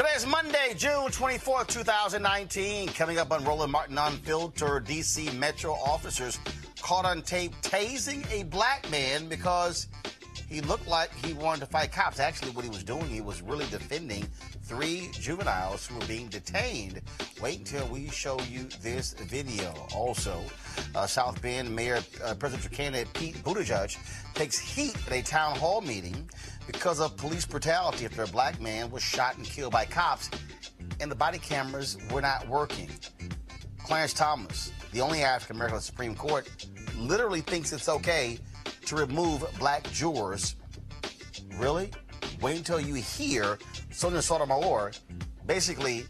Today is Monday, June 24th, 2019. Coming up on Roland Martin Unfiltered, D.C. Metro officers caught on tape tasing a black man because he looked like he wanted to fight cops. Actually, what he was doing, he was really defending three juveniles who were being detained. Wait until we show you this video. Also, uh, South Bend Mayor, uh, presidential candidate Pete Buttigieg takes heat at a town hall meeting because of police brutality after a black man was shot and killed by cops and the body cameras were not working. Clarence Thomas, the only African American on the Supreme Court, literally thinks it's okay to remove black jurors. Really? Wait until you hear Sonia Sotomayor basically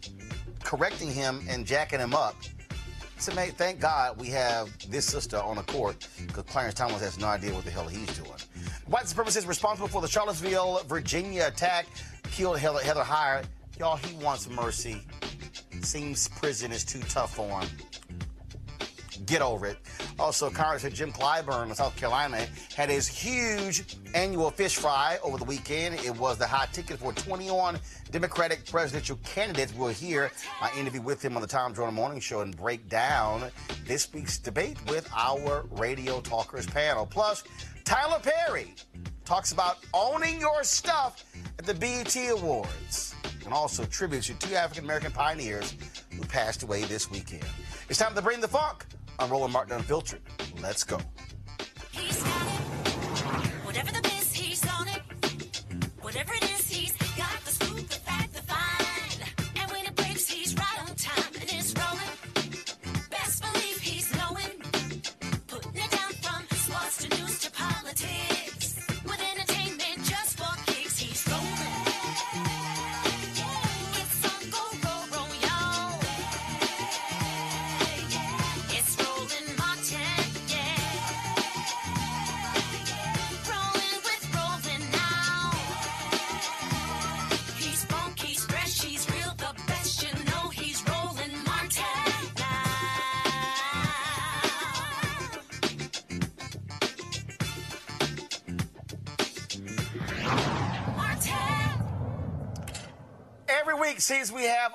correcting him and jacking him up. So, mate, thank God we have this sister on the court because Clarence Thomas has no idea what the hell he's doing. White supremacists responsible for the Charlottesville, Virginia attack killed Heather, Heather Heyer. Y'all, he wants mercy. Seems prison is too tough for him. Get over it. Also, Congressman Jim Clyburn of South Carolina had his huge annual fish fry over the weekend. It was the hot ticket for 21 Democratic presidential candidates. We'll hear my interview with him on the Tom Joyner Morning Show and break down this week's debate with our radio talkers panel. Plus, Tyler Perry talks about owning your stuff at the BET Awards and also tributes to two African American pioneers who passed away this weekend. It's time to bring the funk on Roland Martin Unfiltered. Let's go. Whatever the he's on it. Whatever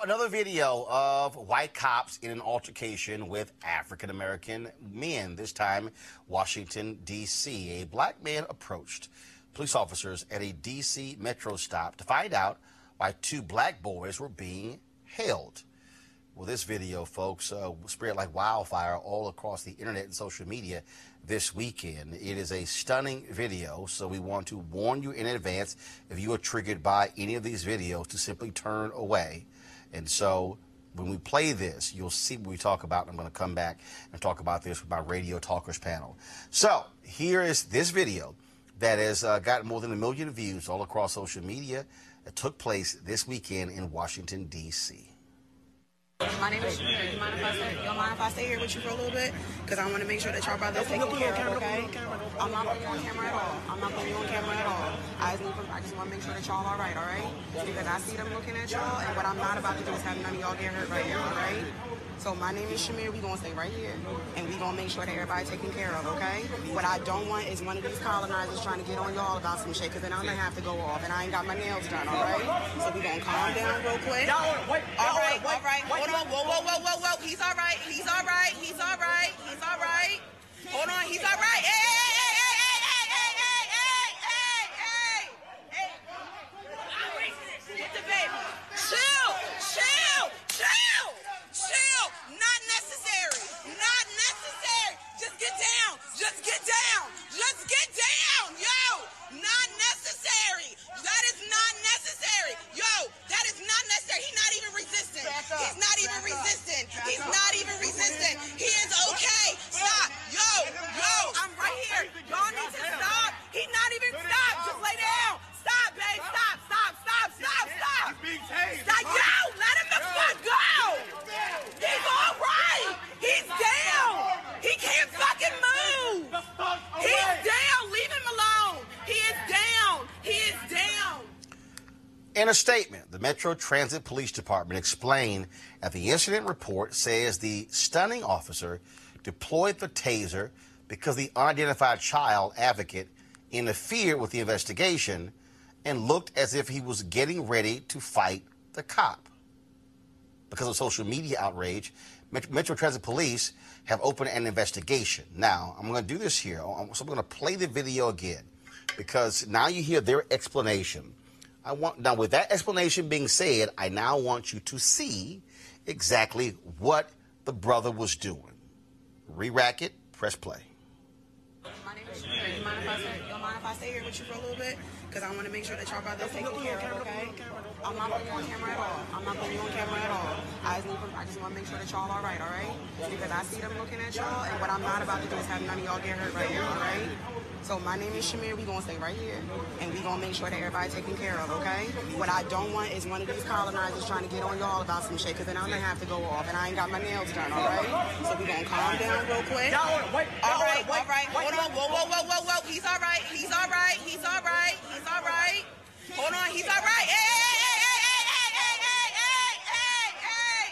another video of white cops in an altercation with African American men. This time, Washington, D.C. A black man approached police officers at a D.C. metro stop to find out why two black boys were being held. Well, this video, folks, uh, spread like wildfire all across the internet and social media this weekend. It is a stunning video, so we want to warn you in advance if you are triggered by any of these videos to simply turn away. And so when we play this, you'll see what we talk about. I'm going to come back and talk about this with my radio talkers panel. So here is this video that has uh, gotten more than a million views all across social media. It took place this weekend in Washington, D.C. My name is Shamir. You mind if I stay? You don't mind if I stay here with you for a little bit? Because I want to make sure that y'all brothers taken care of, okay? I'm not putting you on camera at all. I'm not putting you on camera at all. I just, need, I just want to make sure that y'all all right, all right? Because I see them looking at y'all, and what I'm not about to do is have none of y'all get hurt right now, all right? So my name is Shamir. We gonna stay right here, and we gonna make sure that everybody's taken care of, okay? What I don't want is one of these colonizers trying to get on y'all about some shit, because then I'm gonna have to go off, and I ain't got my nails done, all right? So we gonna calm down real quick. All right, all right. Hold on. Whoa, whoa, whoa, whoa, whoa. He's all right. He's all right. He's all right. He's all right. Hold on. He's all right. Hey, hey, hey, hey, hey, hey, hey, hey, hey. Get the baby. Chill, chill, chill, chill. Not necessary. Not necessary. Just get down. Just get down. Just get down. Yo, not necessary. That is not necessary. Yo, that is not necessary. He's not even resistant. He's not even resistant. He's not even resistant. He is okay. Stop. Yo, yo, I'm right here. Y'all need to stop. He's not even stop. Just lay down. Stop, babe. Stop, stop, stop, stop, stop. Stop. Yo, let him the fuck go. He's all right. He's down. He can't fucking move. He's down. Leave him alone. He is down. He is down. In a statement, the Metro Transit Police Department explained that the incident report says the stunning officer deployed the taser because the unidentified child advocate interfered with the investigation and looked as if he was getting ready to fight the cop. Because of social media outrage, Metro Transit Police have opened an investigation. Now, I'm going to do this here. So I'm going to play the video again because now you hear their explanation. I want now with that explanation being said, I now want you to see exactly what the brother was doing. Re-rack it, press play. My name is you mind if I stay here with you for a little bit? Because I want to make sure that y'all got this taken care of, okay? I'm not putting you on camera at all. I'm not putting you on camera at all. I just, I just want to make sure that y'all are all right, all right? Because I see them looking at y'all, and what I'm not about to do is have none of y'all get hurt right now, all right? So my name is Shamir. We gonna stay right here, and we gonna make sure that everybody taken care of, okay? What I don't want is one of these colonizers trying to get on y'all about some shit, because then I'm gonna have to go off, and I ain't got my nails done, all right? So we gonna calm down real quick. Y'all, wait. All right, all right. Hold on. Whoa, whoa, whoa, whoa, whoa. He's all right. He's all right. He's all right. He's all right. Hold on. He's all right. Hey, hey, hey, hey, hey, hey, hey, hey, hey.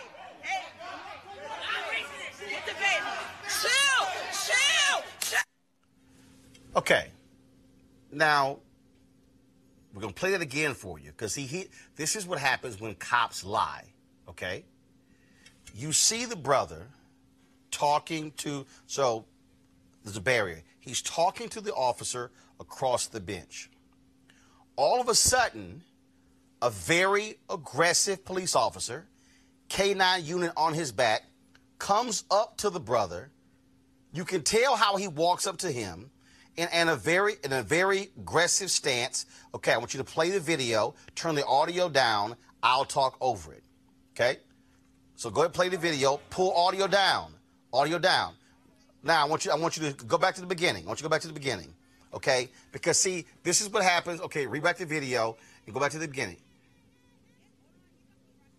Get the baby. Chill. Chill. Chill. Okay. Now, we're going to play that again for you because he, he, this is what happens when cops lie. Okay? You see the brother talking to, so there's a barrier. He's talking to the officer across the bench. All of a sudden, a very aggressive police officer, K9 unit on his back, comes up to the brother. You can tell how he walks up to him in, in a very in a very aggressive stance. Okay, I want you to play the video, turn the audio down, I'll talk over it. Okay? So go ahead and play the video, pull audio down. Audio down. Now I want you I want you to go back to the beginning. I want you to go back to the beginning. Okay? Because see, this is what happens. Okay, read back the video and go back to the beginning.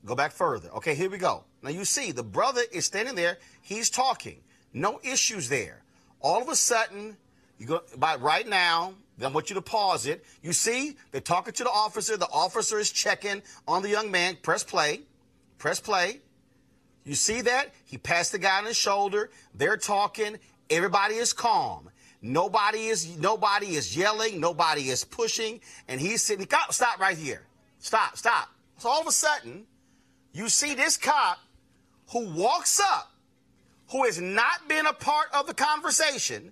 Go back further. Okay, here we go. Now you see the brother is standing there, he's talking. No issues there. All of a sudden, you go by right now, then I want you to pause it. You see, they're talking to the officer. The officer is checking on the young man. Press play. Press play. You see that? He passed the guy on his shoulder. They're talking. Everybody is calm. Nobody is nobody is yelling. Nobody is pushing. And he's sitting. Cop, stop right here. Stop. Stop. So all of a sudden, you see this cop who walks up, who has not been a part of the conversation,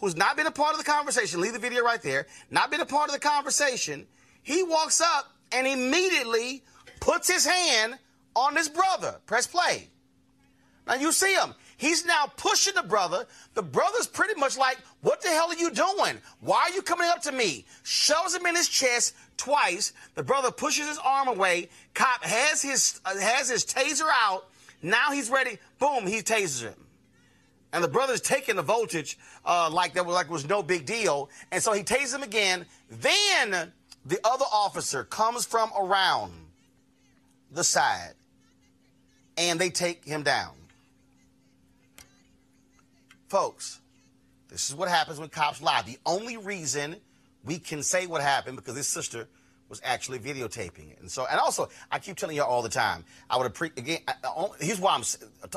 who's not been a part of the conversation. Leave the video right there. Not been a part of the conversation. He walks up and immediately puts his hand on his brother. Press play. Now you see him. He's now pushing the brother. The brother's pretty much like, What the hell are you doing? Why are you coming up to me? Shoves him in his chest twice. The brother pushes his arm away. Cop has his uh, has his taser out. Now he's ready. Boom, he tases him. And the brother's taking the voltage uh, like that was like was no big deal. And so he tases him again. Then the other officer comes from around the side and they take him down. Folks, this is what happens when cops lie. The only reason we can say what happened because his sister was actually videotaping it. And so, and also, I keep telling you all the time, I would appreciate, again, I, I, here's why I'm,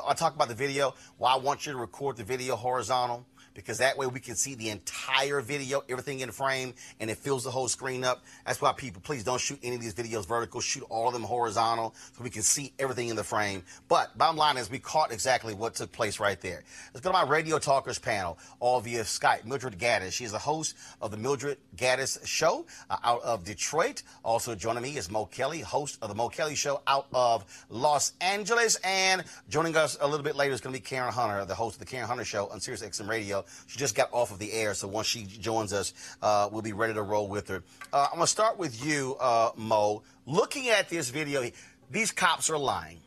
I talk about the video, why I want you to record the video horizontal, because that way we can see the entire video, everything in frame, and it fills the whole screen up. That's why people, please don't shoot any of these videos vertical, shoot all of them horizontal so we can see everything in the frame. But bottom line is we caught exactly what took place right there. Let's go to my radio talkers panel, all via Skype. Mildred Gaddis, she's the host of the Mildred Gaddis Show uh, out of Detroit. Also joining me is Mo Kelly, host of the Mo Kelly Show out of Los Angeles. And joining us a little bit later is going to be Karen Hunter, the host of the Karen Hunter Show on Sirius XM Radio. She just got off of the air, so once she joins us, uh, we'll be ready to roll with her. Uh, I'm going to start with you, uh, Mo. Looking at this video, these cops are lying.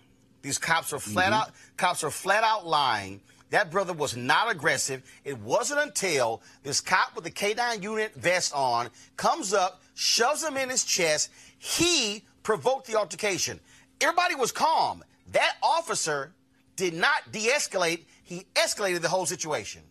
These cops are flat out cops are flat out lying. That brother was not aggressive. It wasn't until this cop with the K9 unit vest on comes up, shoves him in his chest. He provoked the altercation. Everybody was calm. That officer did not de-escalate. He escalated the whole situation.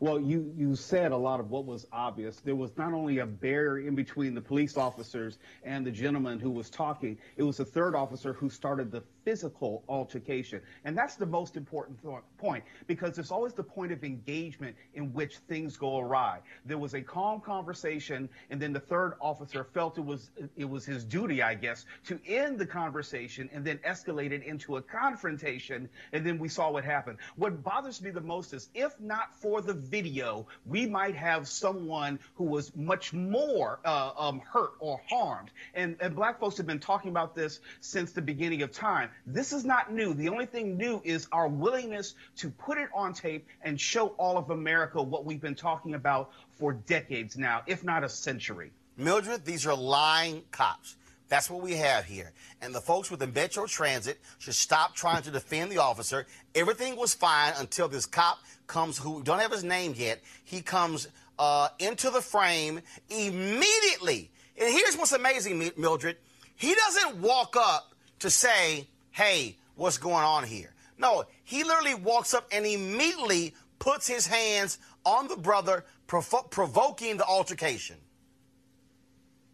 Well, you, you said a lot of what was obvious. There was not only a barrier in between the police officers and the gentleman who was talking, it was a third officer who started the physical altercation. And that's the most important th- point because there's always the point of engagement in which things go awry. There was a calm conversation, and then the third officer felt it was it was his duty, I guess, to end the conversation and then escalate it into a confrontation. And then we saw what happened. What bothers me the most is if not for the video, we might have someone who was much more uh, um, hurt or harmed. And, and black folks have been talking about this since the beginning of time. This is not new. The only thing new is our willingness to put it on tape and show all of America what we've been talking about for decades now, if not a century. Mildred, these are lying cops. That's what we have here. And the folks with the Metro Transit should stop trying to defend the officer. Everything was fine until this cop comes, who don't have his name yet. He comes uh, into the frame immediately. And here's what's amazing, Mildred. He doesn't walk up to say, hey, what's going on here? No, he literally walks up and immediately puts his hands on the brother, provo- provoking the altercation.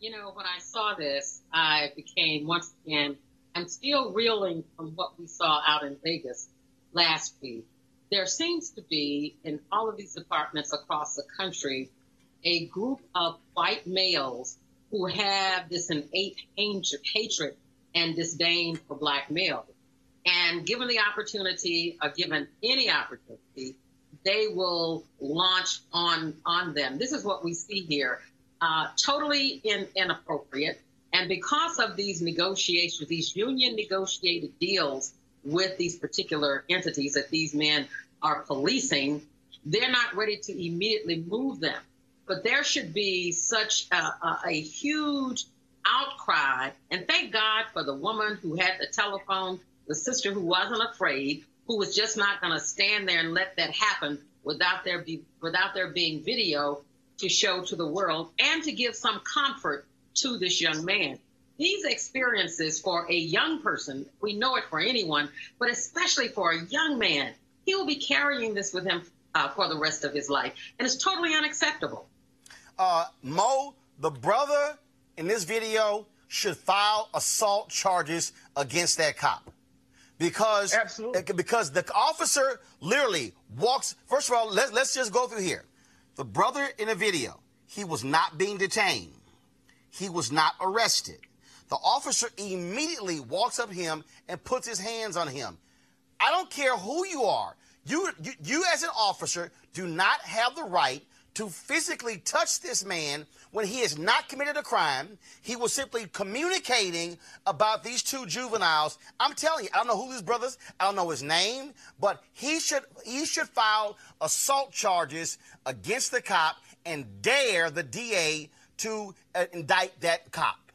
you know, when I saw this, I became once again, I'm still reeling from what we saw out in Vegas last week. There seems to be in all of these departments across the country a group of white males who have this innate hatred and disdain for black males. And given the opportunity, or given any opportunity, they will launch on on them. This is what we see here. Uh, totally in, inappropriate. And because of these negotiations, these union negotiated deals with these particular entities that these men are policing, they're not ready to immediately move them. But there should be such a, a, a huge outcry. And thank God for the woman who had the telephone, the sister who wasn't afraid, who was just not going to stand there and let that happen without there be without there being video to show to the world and to give some comfort to this young man. These experiences for a young person, we know it for anyone, but especially for a young man, he will be carrying this with him uh, for the rest of his life. And it's totally unacceptable. Uh, Mo, the brother in this video should file assault charges against that cop. Because Absolutely. Eh, because the officer literally walks first of all, let's let's just go through here. The brother in the video, he was not being detained. He was not arrested. The officer immediately walks up him and puts his hands on him. I don't care who you are. You, you, you as an officer do not have the right to physically touch this man when he has not committed a crime. He was simply communicating about these two juveniles. I'm telling you, I don't know who his brothers, I don't know his name, but he should he should file assault charges against the cop and dare the DA to uh, indict that cop.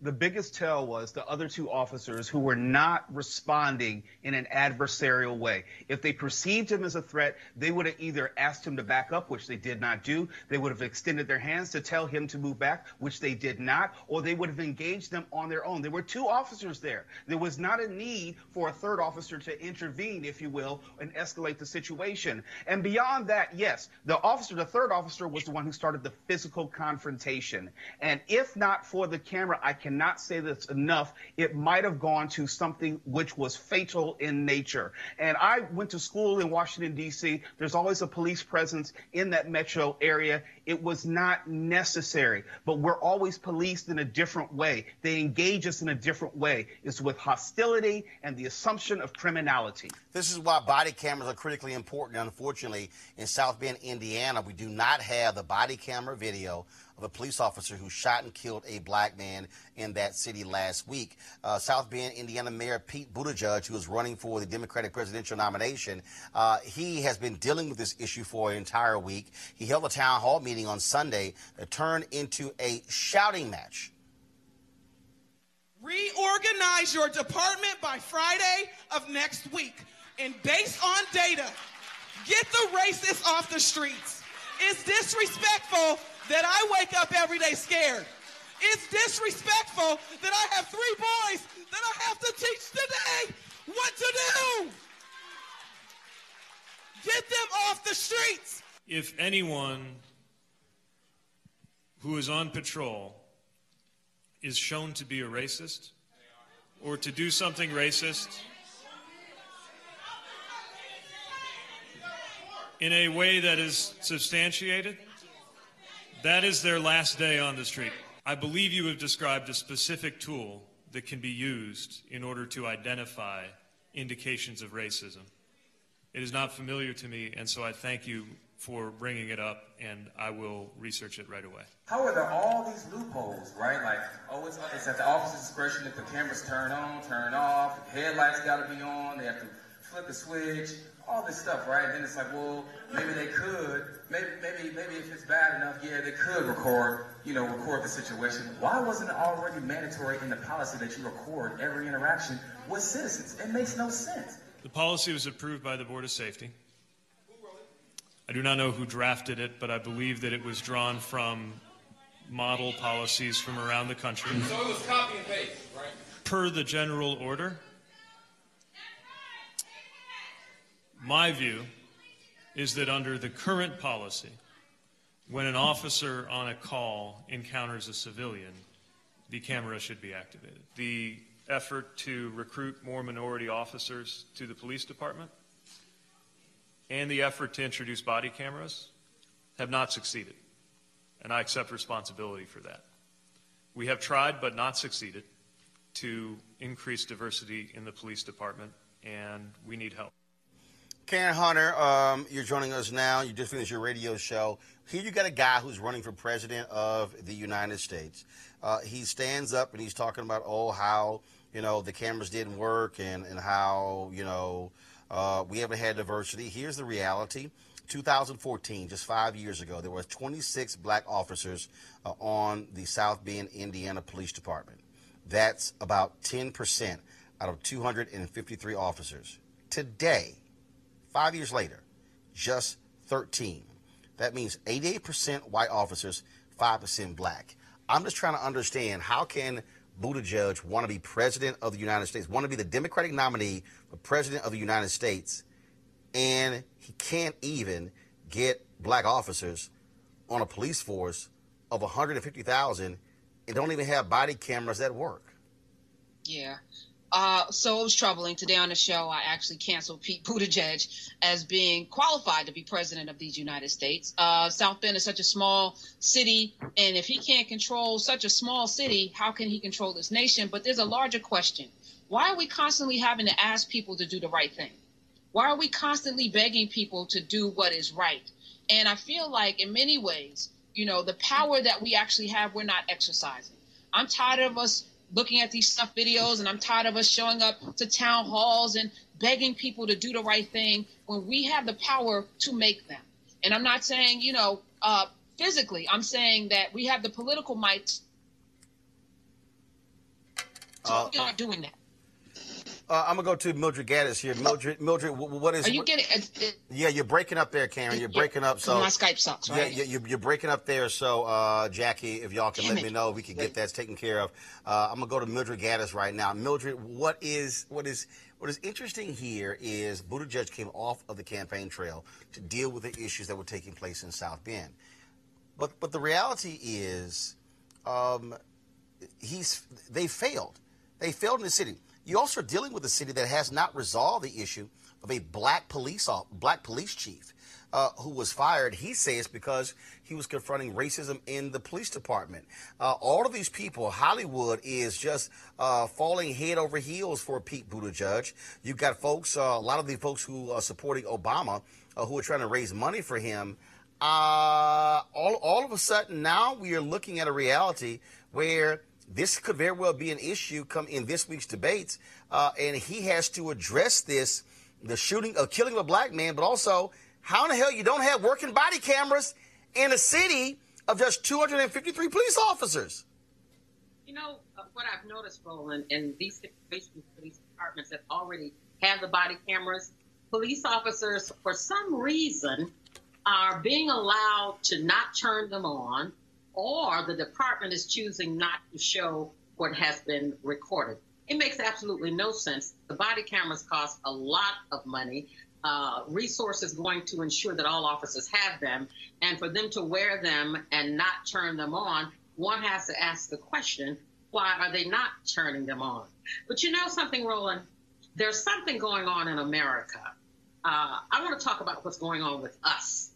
The biggest tell was the other two officers who were not responding in an adversarial way. If they perceived him as a threat, they would have either asked him to back up, which they did not do. They would have extended their hands to tell him to move back, which they did not, or they would have engaged them on their own. There were two officers there. There was not a need for a third officer to intervene, if you will, and escalate the situation. And beyond that, yes, the officer, the third officer was the one who started the physical confrontation. And if not for the camera, I cannot say this enough. It might have gone to something which was fatal in nature. And I went to school in Washington, D.C. There's always a police presence in that metro area. It was not necessary, but we're always policed in a different way. They engage us in a different way. It's with hostility and the assumption of criminality. This is why body cameras are critically important. Unfortunately, in South Bend, Indiana, we do not have the body camera video of a police officer who shot and killed a black man in that city last week. Uh, South Bend, Indiana Mayor Pete Buttigieg, who is running for the Democratic presidential nomination, uh, he has been dealing with this issue for an entire week. He held a town hall meeting on Sunday that turned into a shouting match. Reorganize your department by Friday of next week. And based on data, get the racists off the streets. It's disrespectful that I wake up every day scared. It's disrespectful that I have three boys that I have to teach today what to do. Get them off the streets. if anyone who is on patrol is shown to be a racist or to do something racist in a way that is substantiated, that is their last day on the street. I believe you have described a specific tool that can be used in order to identify indications of racism. It is not familiar to me, and so I thank you for bringing it up, and I will research it right away. How are there all these loopholes, right? Like, oh, it's, it's at the officer's discretion if the cameras turn on, turn off, headlights got to be on, they have to flip the switch, all this stuff, right? And then it's like, well, maybe they could, maybe, maybe, maybe if it's bad enough, yeah, they could record, you know, record the situation. Why wasn't it already mandatory in the policy that you record every interaction with citizens? It makes no sense. The policy was approved by the Board of Safety. I do not know who drafted it, but I believe that it was drawn from model policies from around the country. So it was copy and paste, right? Per the general order, my view is that under the current policy, when an officer on a call encounters a civilian, the camera should be activated. The effort to recruit more minority officers to the police department and the effort to introduce body cameras have not succeeded, and I accept responsibility for that. We have tried but not succeeded to increase diversity in the police department, and we need help. Karen Hunter, um, you're joining us now. You just finished your radio show. Here you got a guy who's running for president of the United States. Uh, he stands up and he's talking about, oh, how, you know, the cameras didn't work and, and how, you know, uh, we haven't had diversity. Here's the reality. 2014, just five years ago, there was 26 black officers uh, on the South Bend, Indiana Police Department. That's about 10% out of 253 officers. Today, five years later, just 13. That means 88% white officers, 5% black. I'm just trying to understand how can Buttigieg want to be president of the United States, want to be the Democratic nominee for president of the United States, and he can't even get black officers on a police force of 150,000 and don't even have body cameras that work. Yeah. Uh, so it was troubling. Today on the show, I actually canceled Pete Buttigieg as being qualified to be president of these United States. Uh, South Bend is such a small city, and if he can't control such a small city, how can he control this nation? But there's a larger question. Why are we constantly having to ask people to do the right thing? Why are we constantly begging people to do what is right? And I feel like, in many ways, you know, the power that we actually have, we're not exercising. I'm tired of us looking at these stuff videos and I'm tired of us showing up to town halls and begging people to do the right thing when we have the power to make them. And I'm not saying, you know, uh, physically, I'm saying that we have the political might. So Uh, we are doing that. Uh, I'm gonna go to Mildred Gaddis here. Mildred, Mildred, what is? Are you getting it? it Yeah, you're breaking up there, Karen. You're Yeah, breaking up. So my Skype sucks, right? Yeah, yeah, you're, you're breaking up there. So, uh, Jackie, if y'all can Damn let me it. know, we can get that taken care of. Uh, I'm gonna go to Mildred Gaddis right now. Mildred, what is what is what is interesting here is Buttigieg came off of the campaign trail to deal with the issues that were taking place in South Bend. But but the reality is, um, he's they failed. They failed in the city. You also are dealing with a city that has not resolved the issue of a black police black police chief uh, who was fired. He says because he was confronting racism in the police department. Uh, all of these people, Hollywood is just uh, falling head over heels for Pete Buttigieg. You've got folks, uh, a lot of the folks who are supporting Obama, uh, who are trying to raise money for him uh, all, all of a sudden now we are looking at a reality where this could very well be an issue come in this week's debates, uh, and he has to address this, the shooting of killing of a black man, but also how in the hell you don't have working body cameras in a city of just 253 police officers. You know, uh, what I've noticed, Roland, in these situations, police departments that already have the body cameras, police officers, for some reason, are being allowed to not turn them on, or the department is choosing not to show what has been recorded. It makes absolutely no sense. The body cameras cost a lot of money. uh, resources going to ensure that all officers have them? And for them to wear them and not turn them on, one has to ask the question, why are they not turning them on? But you know something, Roland? There's something going on in America. Uh, I want to talk about what's going on with us.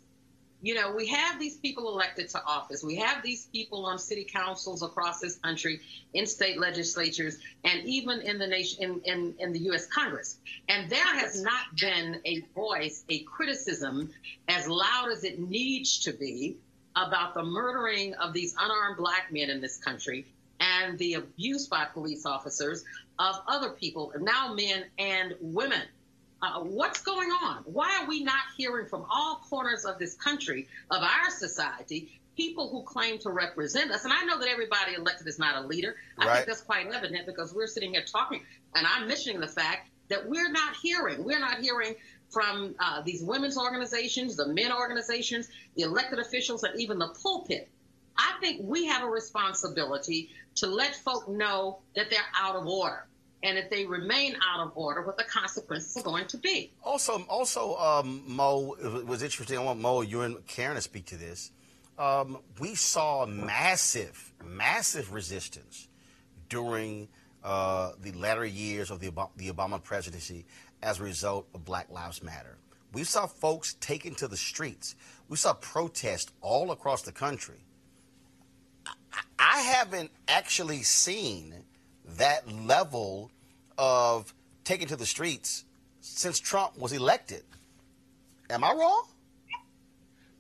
You know, we have these people elected to office. We have these people on city councils across this country, in state legislatures, and even in the nation, in, in, in the U.S. Congress. And there has not been a voice, a criticism as loud as it needs to be about the murdering of these unarmed black men in this country and the abuse by police officers of other people, now men and women. Uh, what's going on? Why are we not hearing from all corners of this country, of our society, people who claim to represent us? And I know that everybody elected is not a leader. I Right. think that's quite evident because we're sitting here talking, and I'm mentioning the fact that we're not hearing. We're not hearing from uh, these women's organizations, the men organizations, the elected officials, and even the pulpit. I think we have a responsibility to let folk know that they're out of order. And if they remain out of order, what the consequences are going to be. Also, also, um, Mo, it was interesting. I want Mo, you and Karen to speak to this. Um, we saw massive, massive resistance during uh, the latter years of the Obama, the Obama presidency as a result of Black Lives Matter. We saw folks taken to the streets. We saw protests all across the country. I- I haven't actually seen that level of taking to the streets since Trump was elected. Am I wrong?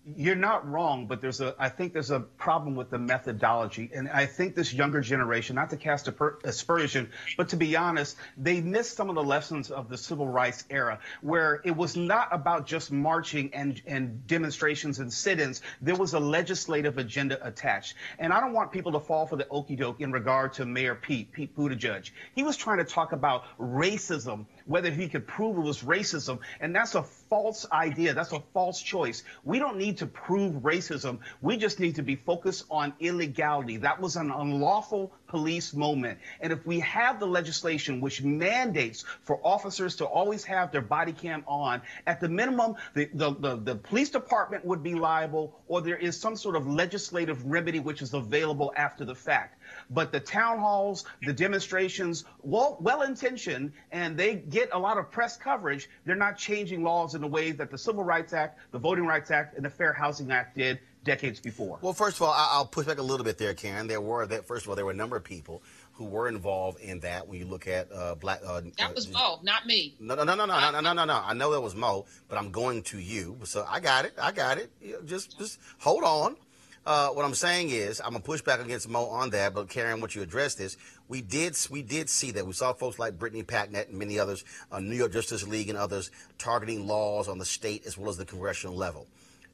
You're not wrong, but there's a. I think there's a problem with the methodology, and I think this younger generation, not to cast aspersion, but to be honest, they missed some of the lessons of the civil rights era, where it was not about just marching and and demonstrations and sit-ins. There was a legislative agenda attached, and I don't want people to fall for the okey doke in regard to Mayor Pete, Pete Buttigieg. He was trying to talk about racism, whether he could prove it was racism, and that's a false idea. That's a false choice. We don't need to prove racism. We just need to be focused on illegality. That was an unlawful police moment. And if we have the legislation which mandates for officers to always have their body cam on, at the minimum, the, the, the, the police department would be liable, or there is some sort of legislative remedy which is available after the fact. But the town halls, the demonstrations, well, well intentioned, and they get a lot of press coverage. They're not changing laws in the way that the Civil Rights Act, the Voting Rights Act, and the Fair Housing Act did decades before. Well, first of all, I- I'll push back a little bit there, Karen. There were that. First of all, there were a number of people who were involved in that. When you look at uh, black, uh, That was Mo, not me. No, no, no, no, no, no, no, no, no. I know that was Mo, but I'm going to you. So I got it. I got it. Just, just hold on. Uh, what I'm saying is, I'm gonna push back against Mo on that. But Karen, once you address this, we did, we did see that. We saw folks like Brittany Packnett and many others, uh, New York Justice League and others, targeting laws on the state as well as the congressional level.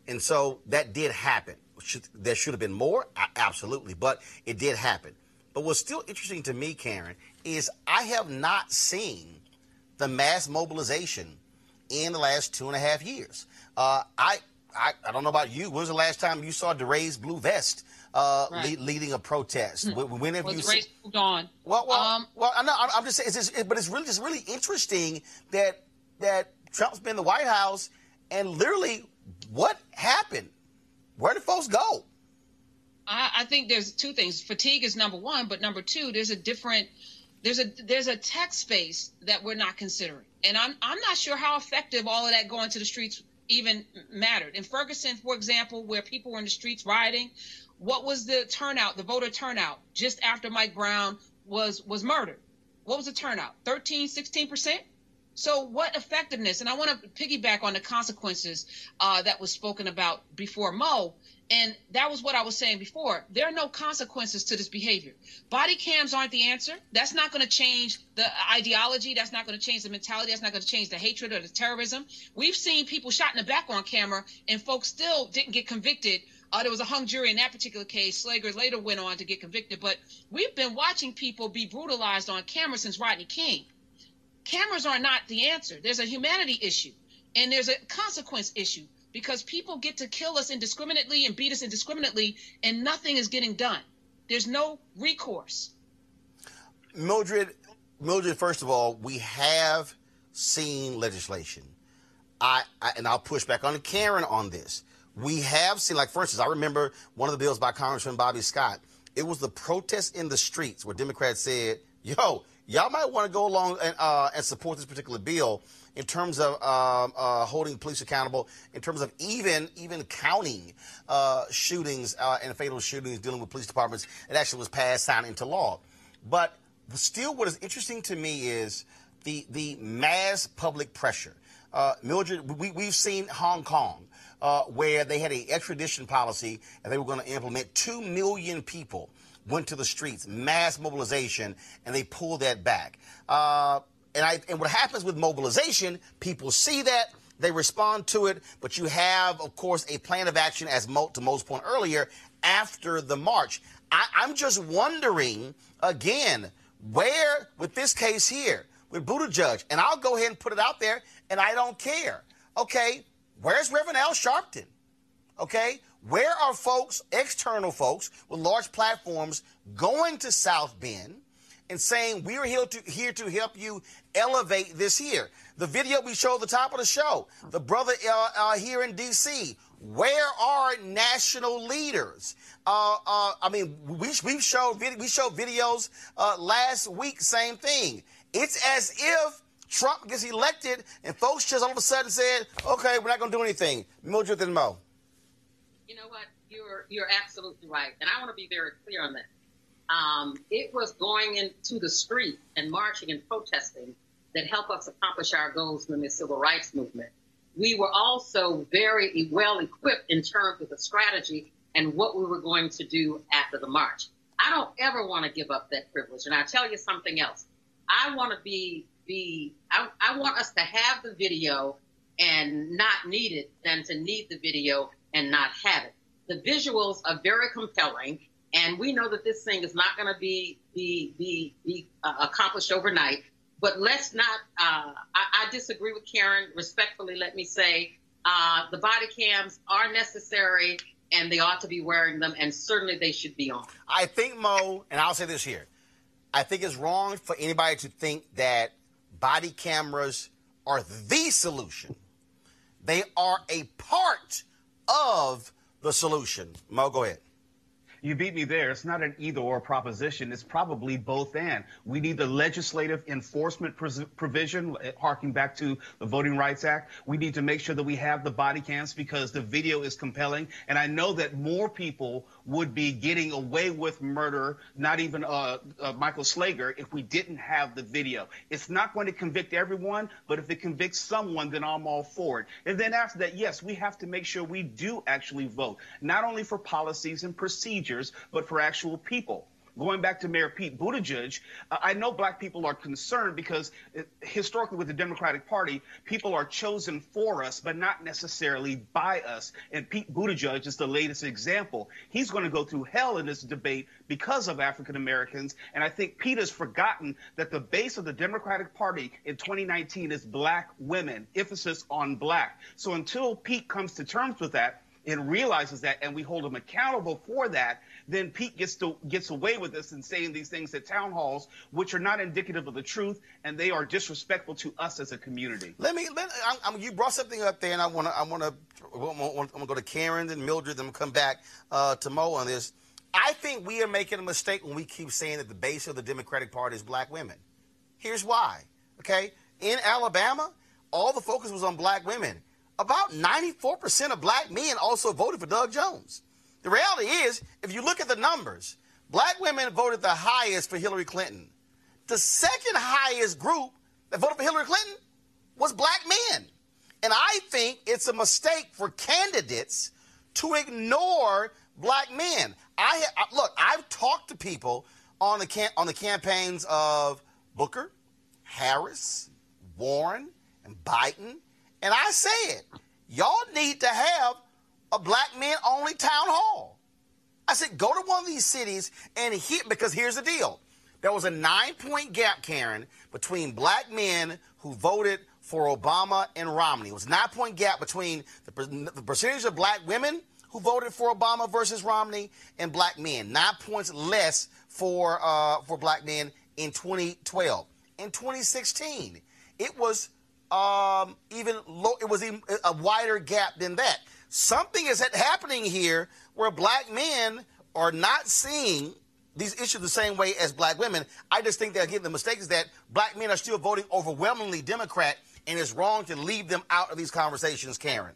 And so that did happen. Should, there should have been more, absolutely, but it did happen. But what's still interesting to me, Karen, is I have not seen the mass mobilization in the last two and a half years. Uh, I, I I don't know about you. When was the last time you saw DeRay's blue vest uh, Right. le- leading a protest? When, when have Was you the seen? moved on? Well, well, Um, well. I know. I'm, I'm just saying. It's just, it, but it's really just really interesting that that Trump's been in the White House and literally what happened? Where did folks go? I, I think there's two things. Fatigue is number one, but number two, there's a different there's a there's a tech space that we're not considering, and I'm I'm not sure how effective all of that going to the streets even mattered. In Ferguson, for example, where people were in the streets rioting, what was the turnout, the voter turnout just after Mike Brown was was murdered? What was the turnout? 13, 16 percent. So, what effectiveness? And I want to piggyback on the consequences uh, that was spoken about before Mo. And that was what I was saying before. There are no consequences to this behavior. Body cams aren't the answer. That's not going to change the ideology. That's not going to change the mentality. That's not going to change the hatred or the terrorism. We've seen people shot in the back on camera, and folks still didn't get convicted. Uh, there was a hung jury in that particular case. Slager later went on to get convicted. But we've been watching people be brutalized on camera since Rodney King cameras are not the answer. There's a humanity issue and there's a consequence issue because people get to kill us indiscriminately and beat us indiscriminately and nothing is getting done. There's no recourse. Mildred, Mildred. First of all, we have seen legislation. I, I and I'll push back on Karen on this. We have seen, like for instance, I remember one of the bills by Congressman Bobby Scott. It was the protest in the streets where Democrats said, "Yo, y'all might want to go along and uh, and support this particular bill in terms of um, uh, holding police accountable, in terms of even even counting uh, shootings uh, and fatal shootings dealing with police departments. It actually was passed, signed into law. But still, what is interesting to me is the the mass public pressure. Uh, Mildred, we, we've seen Hong Kong. Uh, where they had an extradition policy and they were going to implement two million people went to the streets, mass mobilization, and they pulled that back. Uh, and, I, and what happens with mobilization, people see that, they respond to it, but you have, of course, a plan of action, as Mo, to Mo's point earlier, after the march. I, I'm just wondering, again, where, with this case here, with Buttigieg, and I'll go ahead and put it out there, and I don't care. Okay, where's Reverend Al Sharpton? Okay, where are folks, external folks with large platforms, going to South Bend and saying we're here to here to help you elevate this here? The video we showed at the top of the show, the brother uh, uh, here in D.C. Where are national leaders? Uh, uh, I mean, we we showed we showed videos uh, last week. Same thing. It's as if Trump gets elected and folks just all of a sudden said, "Okay, we're not going to do anything." Mildred and Mo. You know what? You're you're absolutely right, and I want to be very clear on that. Um, it was going into the street and marching and protesting that helped us accomplish our goals in the civil rights movement. We were also very well equipped in terms of the strategy and what we were going to do after the march. I don't ever want to give up that privilege. And I'll tell you something else. I want to be be I, I want us to have the video and not need it than to need the video and not have it. The visuals are very compelling, and we know that this thing is not going to be be be be uh, accomplished overnight. But let's not. Uh, I, I disagree with Karen. Respectfully, let me say uh, the body cams are necessary, and they ought to be wearing them, and certainly they should be on. I think Mo, and I'll say this here. I think it's wrong for anybody to think that body cameras are the solution. They are a part of the solution. Mo, go ahead. You beat me there. It's not an either or proposition. It's probably both and. We need the legislative enforcement provision, eh, harking back to the Voting Rights Act. We need to make sure that we have the body cams because the video is compelling. And I know that more people would be getting away with murder, not even uh, uh, Michael Slager, if we didn't have the video. It's not going to convict everyone, but if it convicts someone, then I'm all for it. And then after that, yes, we have to make sure we do actually vote, not only for policies and procedures but for actual people. Going back to Mayor Pete Buttigieg, uh, I know black people are concerned because uh, historically with the Democratic Party, people are chosen for us, but not necessarily by us. And Pete Buttigieg is the latest example. He's going to go through hell in this debate because of African Americans. And I think Pete has forgotten that the base of the Democratic Party in 2019 is black women, emphasis on black. So until Pete comes to terms with that, and realizes that and we hold him accountable for that, then Pete gets to gets away with this and saying these things at town halls, which are not indicative of the truth, and they are disrespectful to us as a community. Let me. Let, I, I, you brought something up there, and I want to. I want to. I'm going to go to Karen and Mildred, and come back uh, to Mo on this. I think we are making a mistake when we keep saying that the base of the Democratic Party is black women. Here's why. Okay, in Alabama, all the focus was on black women about 94% of black men also voted for Doug Jones. The reality is, if you look at the numbers, black women voted the highest for Hillary Clinton. The second highest group that voted for Hillary Clinton was black men. And I think it's a mistake for candidates to ignore black men. I look, I've talked to people on the cam- on the campaigns of Booker, Harris, Warren, and Biden and I said, y'all need to have a black men only town hall. I said, go to one of these cities and hit, because here's the deal. There was a nine point gap, Karen, between black men who voted for Obama and Romney. It was a nine point gap between the, the percentage of black women who voted for Obama versus Romney and black men. Nine points less for, uh, for black men in 2012. In 2016, it was um, even low, it was even a wider gap than that. Something is happening here where black men are not seeing these issues the same way as black women. I just think that again the mistake is that black men are still voting overwhelmingly Democrat, and it's wrong to leave them out of these conversations, Karen.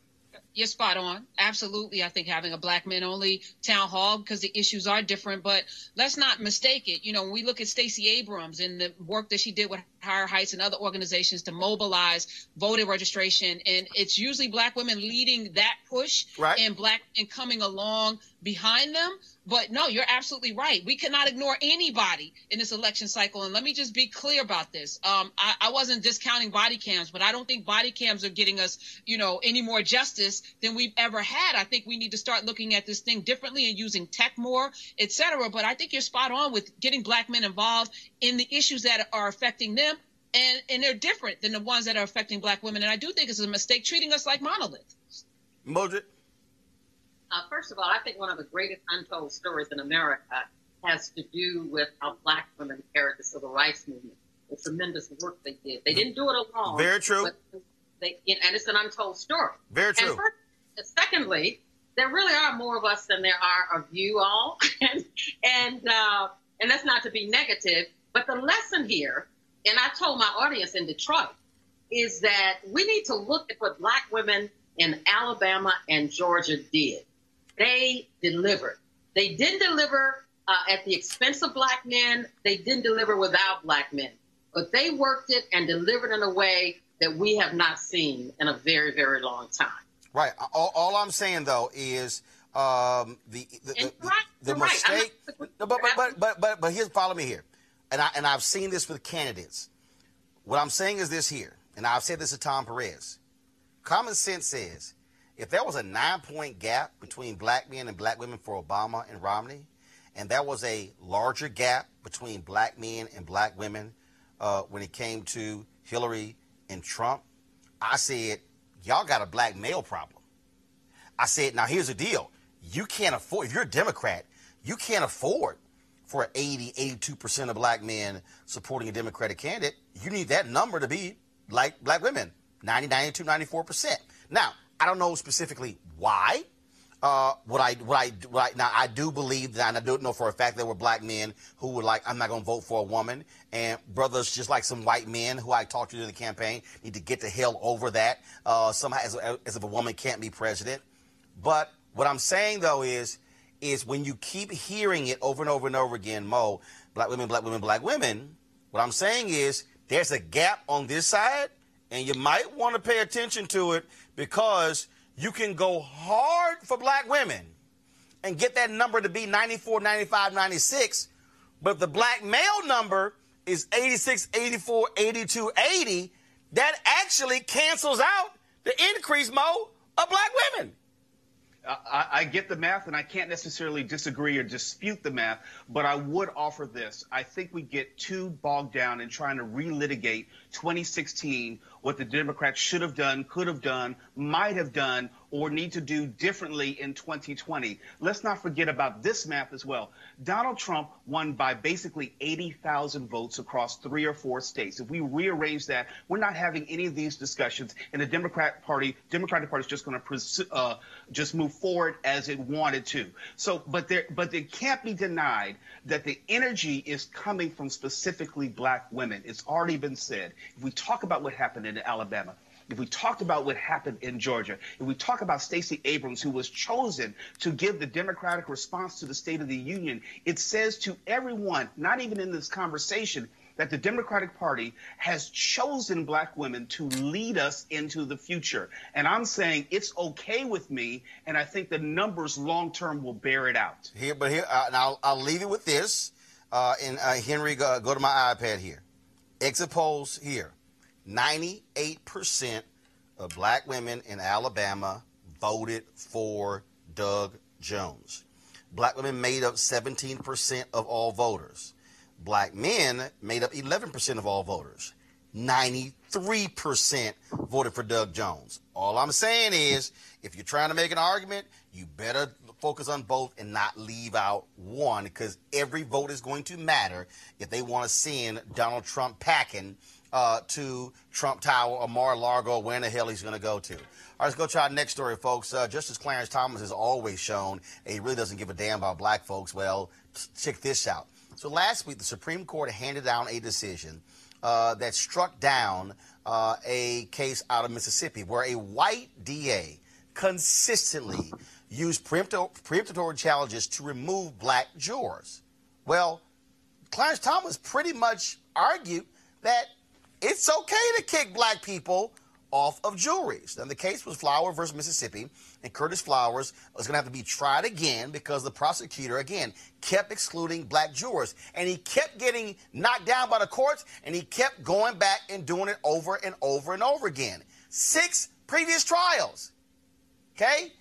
You're spot on. Absolutely. I think having a black men only town hall because the issues are different, but let's not mistake it. You know, when we look at Stacey Abrams and the work that she did with Higher Heights and other organizations to mobilize voter registration, and it's usually black women leading that push Right. and black and coming along behind them. But no, you're absolutely right. We cannot ignore anybody in this election cycle. And let me just be clear about this. Um, I, I wasn't discounting body cams, but I don't think body cams are getting us, you know, any more justice than we've ever had. I think we need to start looking at this thing differently and using tech more, et cetera. But I think you're spot on with getting black men involved in the issues that are affecting them. And, and they're different than the ones that are affecting black women. And I do think it's a mistake treating us like monoliths. Mildred? Uh, first of all, I think one of the greatest untold stories in America has to do with how black women carried the civil rights movement, the tremendous work they did. They didn't do it alone. Very true. They, and it's an untold story. Very true. And first, secondly, there really are more of us than there are of you all, and and uh, and that's not to be negative, but the lesson here, and I told my audience in Detroit, is that we need to look at what black women in Alabama and Georgia did. They delivered. They didn't deliver uh, at the expense of black men. They didn't deliver without black men, but they worked it and delivered in a way that we have not seen in a very, very long time. Right. All, all I'm saying though is um, the the, the, the, the you're right. Mistake. No, but, but but but but but here's follow me here, and I and I've seen this with candidates. What I'm saying is this here, and I've said this to Tom Perez. Common sense says if there was a nine point gap between black men and black women for Obama and Romney, and there was a larger gap between black men and black women uh, when it came to Hillary and Trump, I said, y'all got a black male problem. I said, now here's the deal. You can't afford, if you're a Democrat, you can't afford for 80, 82% of black men supporting a Democratic candidate. You need that number to be like black women, 90, 92, 94%. Now, I don't know specifically why. Uh, what I, what I, I, now I do believe that, and I don't know for a fact there were black men who were like, I'm not to vote for a woman. And brothers, just like some white men who I talked to during the campaign, need to get the hell over that. Uh, somehow, as, as if a woman can't be president. But what I'm saying though is, is when you keep hearing it over and over and over again, Mo, black women, black women, black women. What I'm saying is there's a gap on this side, and you might want to pay attention to it because you can go hard for black women and get that number to be 94, 95, 96. But the black male number is 86, 84, 82, 80, that actually cancels out the increase, Mo, of black women. I, I get the math, and I can't necessarily disagree or dispute the math, but I would offer this. I think we get too bogged down in trying to relitigate 2016, what the Democrats should have done, could have done, might have done, or need to do differently in 2020. Let's not forget about this map as well. Donald Trump won by basically 80,000 votes across three or four states. If we rearrange that, we're not having any of these discussions, and the Democrat Party, Democratic Party is just going to uh, just move forward as it wanted to. So, but there, but it can't be denied that the energy is coming from specifically black women. It's already been said. If we talk about what happened in Alabama, if we talked about what happened in Georgia, if we talk about Stacey Abrams, who was chosen to give the Democratic response to the State of the Union, it says to everyone, not even in this conversation, that the Democratic Party has chosen black women to lead us into the future. And I'm saying it's okay with me, and I think the numbers long term will bear it out. Here, but here, uh, and I'll, I'll leave you with this. Uh, and uh, Henry, go, go to my iPad here. Exit polls here. 98% of black women in Alabama voted for Doug Jones. Black women made up 17% of all voters. Black men made up 11% of all voters. 93% voted for Doug Jones. All I'm saying is, if you're trying to make an argument, you better focus on both and not leave out one because every vote is going to matter if they want to send Donald Trump packing uh, to Trump Tower or Mar-a-Lago, where in the hell he's going to go to. All right, let's go to our next story, folks. Uh, Justice Clarence Thomas has always shown he really doesn't give a damn about black folks. Well, check this out. So last week, the Supreme Court handed down a decision uh, that struck down uh, a case out of Mississippi where a white DA consistently used preemptor- preemptory challenges to remove black jurors. Well, Clarence Thomas pretty much argued that it's okay to kick black people off of juries. And the case was Flower versus Mississippi, and Curtis Flowers was going to have to be tried again because the prosecutor, again, kept excluding black jurors. And he kept getting knocked down by the courts, and he kept going back and doing it over and over and over again. Six previous trials. Okay?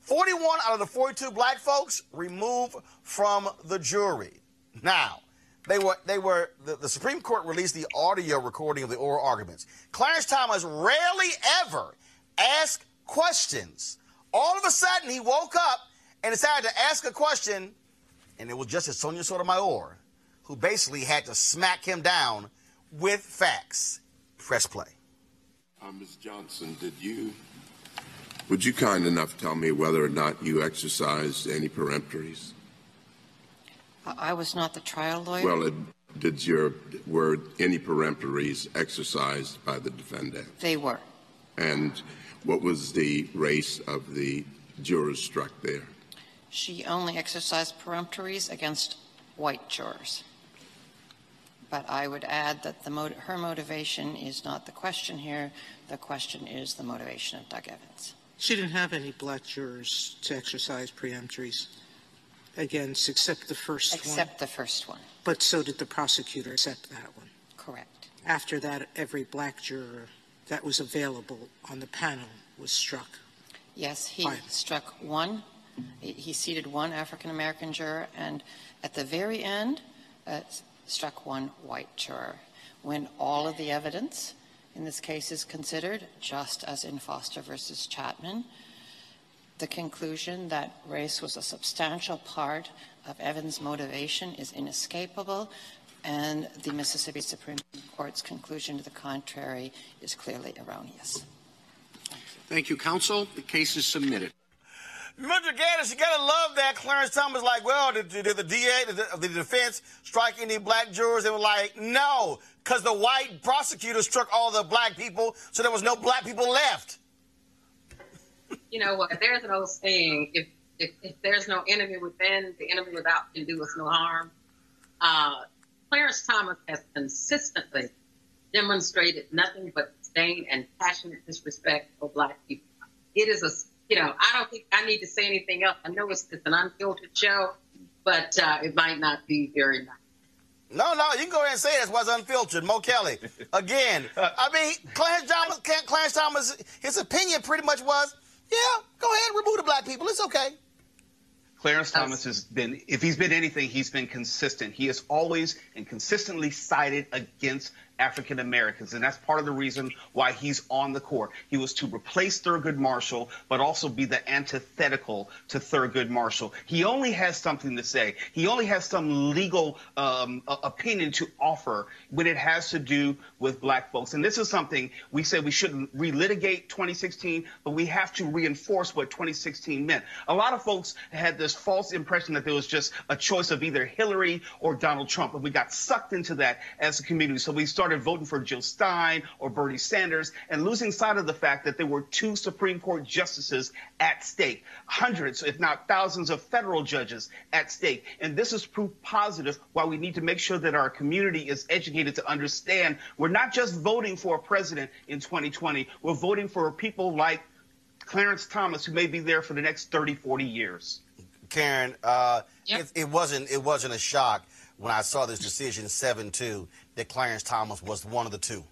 41 out of the 42 black folks removed from the jury. Now, they were they were the, the, Supreme Court released the audio recording of the oral arguments. Clarence Thomas rarely ever asked questions. All of a sudden he woke up and decided to ask a question, and it was Justice Sonia Sotomayor who basically had to smack him down with facts. Press play. Uh, Ms. Johnson, did you would you kind enough tell me whether or not you exercised any peremptories? I was not the trial lawyer. Well, it, did your were any peremptories exercised by the defendant? They were. And what was the race of the jurors struck there? She only exercised peremptories against white jurors. But I would add that the mot- her motivation is not the question here. The question is the motivation of Doug Evans. She didn't have any black jurors to exercise preemptories against, except the first Except one. Except the first one. But so did the prosecutor accept that one. Correct. After that, every black juror that was available on the panel was struck. Yes, he struck one. He seated one African American juror, and at the very end, uh, struck one white juror. When all of the evidence in this case is considered, just as in Foster versus Chatman, the conclusion that race was a substantial part of Evans' motivation is inescapable, and the Mississippi Supreme Court's conclusion to the contrary is clearly erroneous. Thank you, counsel. The case is submitted. Mr. Gaddis, you gotta love that. Clarence Thomas, like, well, did, did the DA of the, the, defense strike any black jurors? They were like, no, because the white prosecutor struck all the black people, so there was no black people left. You know what? There's an old saying: if if, if there's no enemy within, the enemy without can do us no harm. Uh, Clarence Thomas has consistently demonstrated nothing but disdain and passionate disrespect for black people. It is a you know, I don't think I need to say anything else. I know it's, it's an unfiltered show, but uh, it might not be very nice. No, no, you can go ahead and say why it's unfiltered. Mo Kelly. Again, I mean, Clarence Thomas, Clarence Thomas, his opinion pretty much was, yeah, go ahead, remove the black people. It's okay. Clarence Thomas has been, if he's been anything, he's been consistent. He has always and consistently sided against African Americans, and that's part of the reason why he's on the court. He was to replace Thurgood Marshall, but also be the antithetical to Thurgood Marshall. He only has something to say. He only has some legal um, opinion to offer when it has to do with black folks. And this is something we said we shouldn't relitigate 2016, but we have to reinforce what 2016 meant. A lot of folks had this false impression that there was just a choice of either Hillary or Donald Trump, and we got sucked into that as a community. So we started started voting for Jill Stein or Bernie Sanders and losing sight of the fact that there were two Supreme Court justices at stake, hundreds, if not thousands, of federal judges at stake. And this is proof positive why we need to make sure that our community is educated to understand we're not just voting for a president in 2020, we're voting for people like Clarence Thomas, who may be there for the next 30, 40 years. Karen, uh, yep. it, it, wasn't it wasn't a shock when I saw this decision 7-2 that Clarence Thomas was one of the two.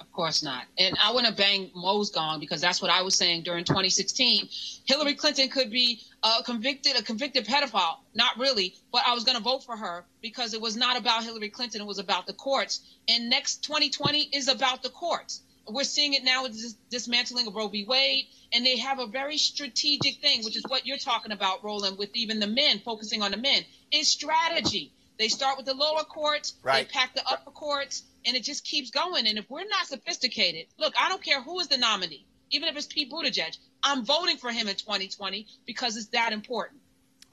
Of course not. And I want to bang Mo's because that's what I was saying during 2016. Hillary Clinton could be convicted, a convicted pedophile. Not really, but I was going to vote for her because it was not about Hillary Clinton. It was about the courts. And next 2020 is about the courts. We're seeing it now with this dismantling of Roe v. Wade, and they have a very strategic thing, which is what you're talking about, Roland, with even the men, focusing on the men. It's strategy. They start with the lower courts, right. they pack the upper courts, and it just keeps going. And if we're not sophisticated, look, I don't care who is the nominee, even if it's Pete Buttigieg, I'm voting for him in 2020 because it's that important.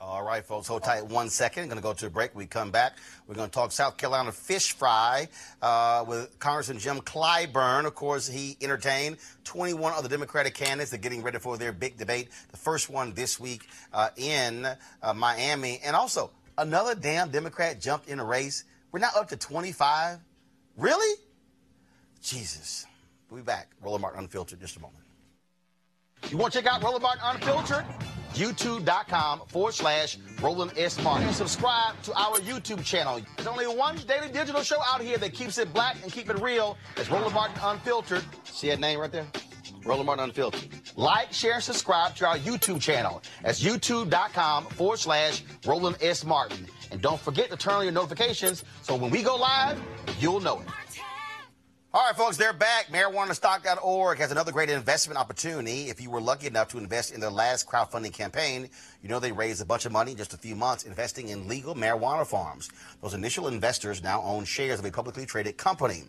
All right, folks, hold tight one second. Going to go to a break. We come back. We're going to talk South Carolina fish fry uh, with Congressman Jim Clyburn. Of course, he entertained 21 other Democratic candidates. They're getting ready for their big debate. The first one this week uh, in uh, Miami. And also, another damn Democrat jumped in a race. We're now up to 25. Really? Jesus. We'll be back. Roland Martin Unfiltered just a moment. You want to check out Roland Martin Unfiltered? YouTube.com forward slash Roland S. Martin. Subscribe to our YouTube channel. There's only one daily digital show out here that keeps it black and keep it real. It's Roland Martin Unfiltered. See that name right there? Roland Martin Unfiltered. Like, share, subscribe to our YouTube channel. That's youtube.com forward slash Roland S. Martin. And don't forget to turn on your notifications so when we go live, you'll know it. All right, folks, they're back. MarijuanaStock.org has another great investment opportunity. If you were lucky enough to invest in their last crowdfunding campaign, you know they raised a bunch of money in just a few months investing in legal marijuana farms. Those initial investors now own shares of a publicly traded company.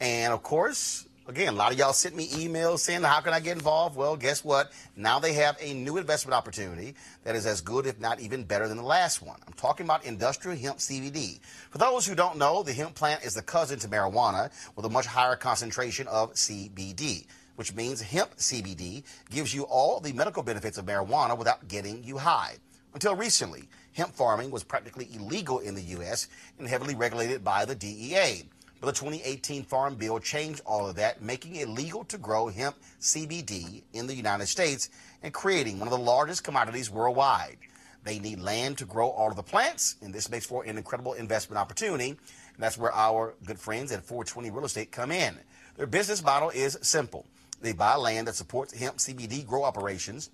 And of course, again, a lot of y'all sent me emails saying, How can I get involved? Well, guess what? Now they have a new investment opportunity that is as good, if not even better, than the last one. I'm talking about industrial hemp CBD. For those who don't know, the hemp plant is the cousin to marijuana with a much higher concentration of CBD. Which means hemp CBD gives you all the medical benefits of marijuana without getting you high. Until recently, hemp farming was practically illegal in the U.S. and heavily regulated by the DEA. The 2018 Farm Bill changed all of that, making it legal to grow hemp CBD in the United States and creating one of the largest commodities worldwide. They need land to grow all of the plants, and this makes for an incredible investment opportunity. And that's where our good friends at 420 Real Estate come in. Their business model is simple. They buy land that supports hemp CBD grow operations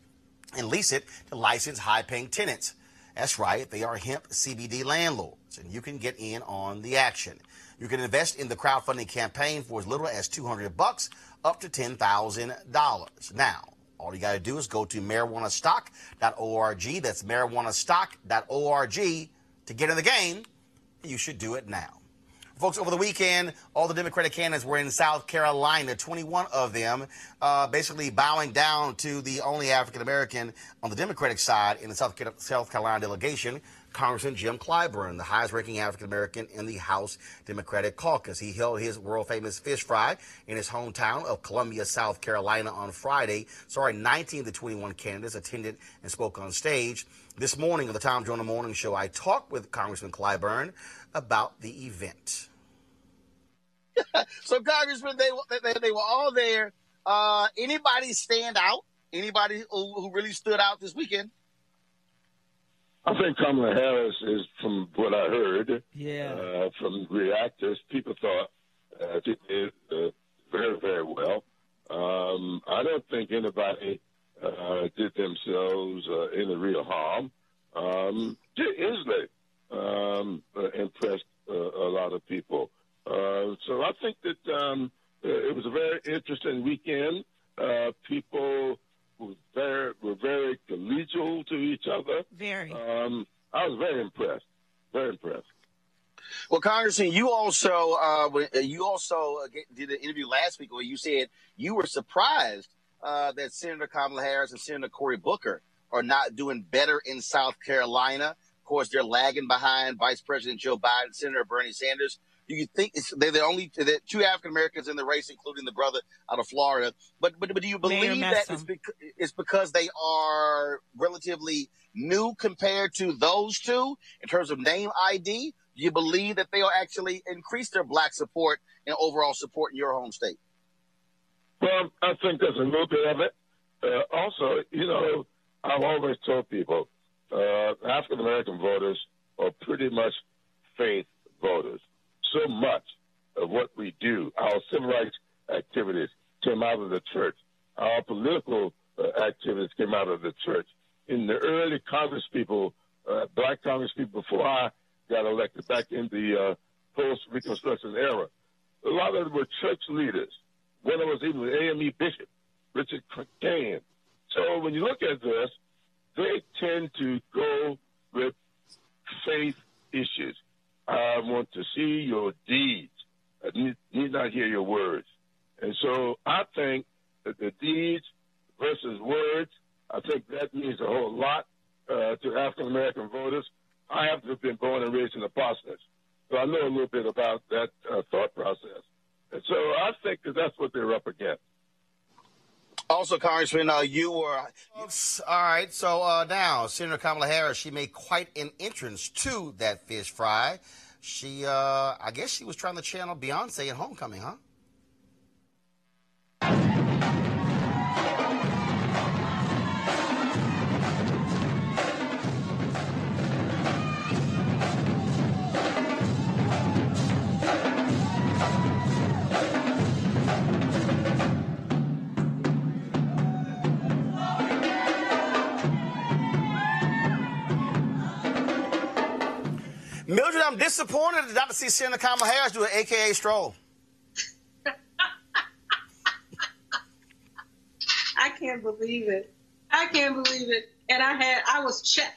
and lease it to licensed high-paying tenants. That's right, they are hemp CBD landlords, and you can get in on the action. You can invest in the crowdfunding campaign for as little as 200 bucks up to $10,000. Now, all you got to do is go to marijuanastock.org. That's marijuanastock.org to get in the game. You should do it now. Folks, over the weekend, all the Democratic candidates were in South Carolina, 21 of them, uh, basically bowing down to the only African American on the Democratic side in the South, South Carolina delegation, Congressman Jim Clyburn, the highest ranking African American in the House Democratic caucus. He held his world famous fish fry in his hometown of Columbia, South Carolina on Friday. Sorry, 19 of the 21 candidates attended and spoke on stage. This morning on the Tom Joyner Morning Show, I talked with Congressman Clyburn about the event. so, Congressman, they, they, they were all there. Uh, anybody stand out? Anybody who, who really stood out this weekend? I think Kamala Harris is, from what I heard, Yeah. uh, from reactors, people thought uh, she did uh, very, very well. Um, I don't think anybody uh, did themselves uh, any real harm. Um, Inslee um, uh, impressed uh, a lot of people. Uh, so I think that um, it was a very interesting weekend. Uh, people were very, were very collegial to each other. Very. Um, I was very impressed. Very impressed. Well, Congressman, you also uh, uh, you also uh, did an interview last week where you said you were surprised uh, that Senator Kamala Harris and Senator Cory Booker are not doing better in South Carolina. Of course, they're lagging behind Vice President Joe Biden, Senator Bernie Sanders. Do you think it's, they're the only they're two African Americans in the race, including the brother out of Florida? But but, but do you believe that it's, Messam. bec- it's because they are relatively new compared to those two in terms of name ID? Do you believe that they'll actually increase their black support and overall support in your home state? Well, I think there's a little bit of it. Uh, also, you know, I've always told people uh, African American voters are pretty much faith voters. So much of what we do, our civil rights activities, came out of the church. Our political uh, activities came out of the church. In the early Congress people, uh, black Congress people, before I got elected back in the uh, post Reconstruction era, a lot of them were church leaders. One of was even the AME bishop, Richard Cain. So when you look at this, they tend to go with faith issues. I want to see your deeds. I need, need not hear your words. And so I think that the deeds versus words, I think that means a whole lot uh, to African American voters. I have been born and raised in the parsonage, so I know a little bit about that uh, thought process. And so I think that that's what they're up against. Also, Congressman, uh, you were. All right, so uh, now Senator Kamala Harris, she made quite an entrance to that fish fry. She, uh, I guess, she was trying to channel Beyonce at Homecoming, huh? Mildred, I'm disappointed not to see Senator Kamala Harris do an AKA stroll. I can't believe it. I can't believe it. And I had, I was, cha-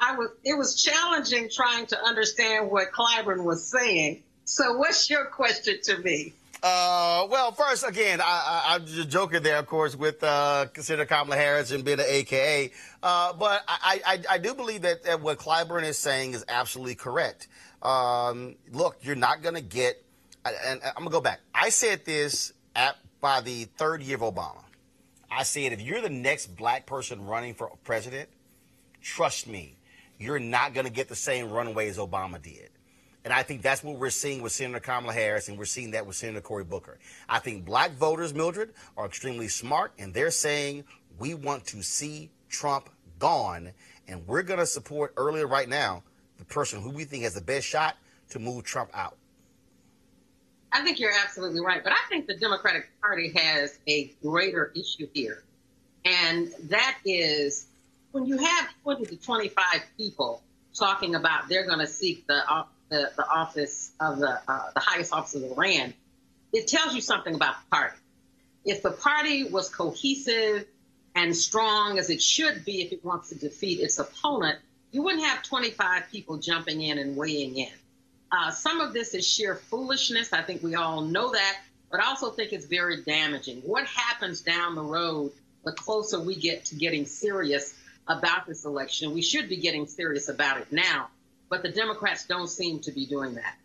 I was, it was challenging trying to understand what Clyburn was saying. So, what's your question to me? Uh, well, first, again, I, I'm just joking there, of course, with uh, Senator Kamala Harris and being an AKA. Uh, but I, I, I do believe that, that what Clyburn is saying is absolutely correct. Um, look, you're not going to get, and I'm going to go back. I said this at, by the third year of Obama. I said, if you're the next black person running for president, trust me, you're not going to get the same runway as Obama did. And I think that's what we're seeing with Senator Kamala Harris, and we're seeing that with Senator Cory Booker. I think black voters, Mildred, are extremely smart, and they're saying we want to see Trump gone, and we're going to support earlier right now the person who we think has the best shot to move Trump out. I think you're absolutely right. But I think the Democratic Party has a greater issue here. And that is when you have 20 to 25 people talking about they're going to seek the, the, the office of the, uh, the highest office of the land, it tells you something about the party. If the party was cohesive and strong as it should be if it wants to defeat its opponent, you wouldn't have 25 people jumping in and weighing in. Uh, some of this is sheer foolishness. I think we all know that, but I also think it's very damaging. What happens down the road, the closer we get to getting serious about this election, we should be getting serious about it now, but the Democrats don't seem to be doing that.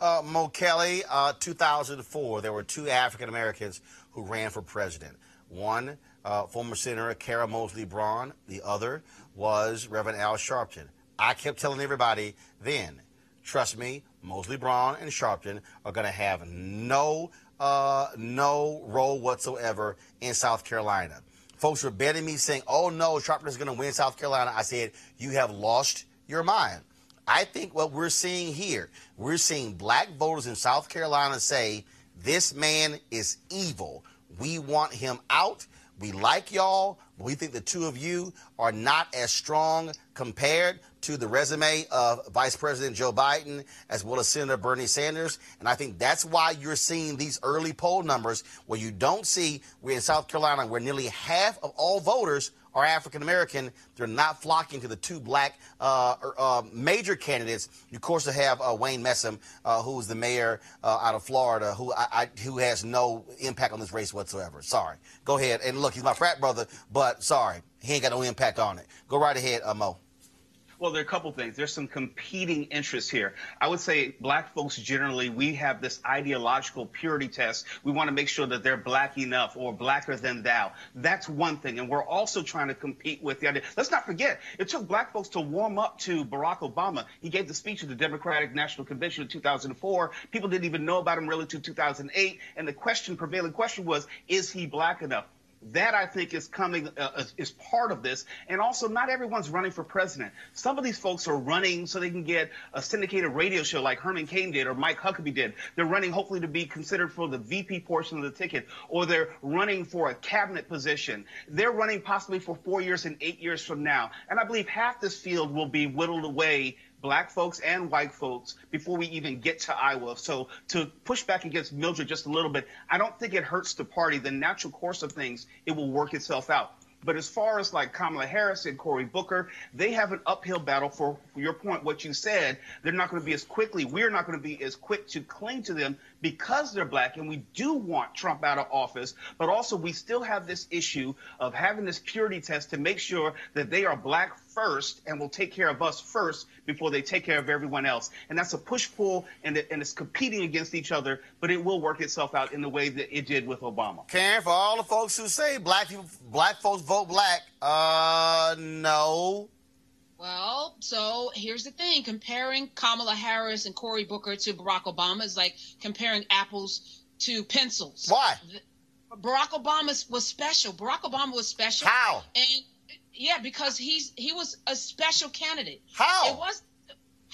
Uh, Mo Kelly, uh, 2004, there were two African Americans who ran for president. One, uh, former Senator Carol Moseley Braun. The other was Reverend Al Sharpton. I kept telling everybody then, trust me, Mosley Braun and Sharpton are going to have no uh, no role whatsoever in South Carolina. Folks were betting me saying, oh no, Sharpton is going to win South Carolina. I said, you have lost your mind. I think what we're seeing here, we're seeing black voters in South Carolina say, this man is evil. We want him out. We like y'all, but we think the two of you are not as strong compared to the resume of Vice President Joe Biden as well as Senator Bernie Sanders. And I think that's why you're seeing these early poll numbers where you don't see, we're in South Carolina, where nearly half of all voters are African American. They're not flocking to the two black uh, uh, major candidates. You, of course, have uh, Wayne Messam, uh, who is the mayor uh, out of Florida, who I, I, who has no impact on this race whatsoever. Sorry. Go ahead and look. He's my frat brother, but sorry, he ain't got no impact on it. Go right ahead, uh, Mo. Well, there are a couple things. There's some competing interests here. I would say black folks generally, we have this ideological purity test. We want to make sure that they're black enough or blacker than thou. That's one thing. And we're also trying to compete with the idea. Let's not forget, it took black folks to warm up to Barack Obama. He gave the speech at the Democratic National Convention in 2004. People didn't even know about him really until 2008. And the question, prevailing question was, is he black enough? That I think is coming uh, is part of this, and also not everyone's running for president. Some of these folks are running so they can get a syndicated radio show like Herman Cain did or Mike Huckabee did. They're running hopefully to be considered for the VP portion of the ticket, or they're running for a cabinet position. They're running possibly for four years and eight years from now, and I believe half this field will be whittled away black folks and white folks before we even get to Iowa. So to push back against Mildred just a little bit, I don't think it hurts the party. The natural course of things, it will work itself out. But as far as like Kamala Harris and Cory Booker, they have an uphill battle for, for your point, what you said. They're not going to be as quickly, we're not going to be as quick to cling to them because they're black and we do want Trump out of office, but also we still have this issue of having this purity test to make sure that they are black first and will take care of us first before they take care of everyone else. And that's a push pull and, it, and it's competing against each other, but it will work itself out in the way that it did with Obama. Karen, for all the folks who say black people, black folks vote black, uh, no. Well, so here's the thing: comparing Kamala Harris and Cory Booker to Barack Obama is like comparing apples to pencils. Why? Barack Obama was special. Barack Obama was special. How? And yeah, because he's he was a special candidate. How? It was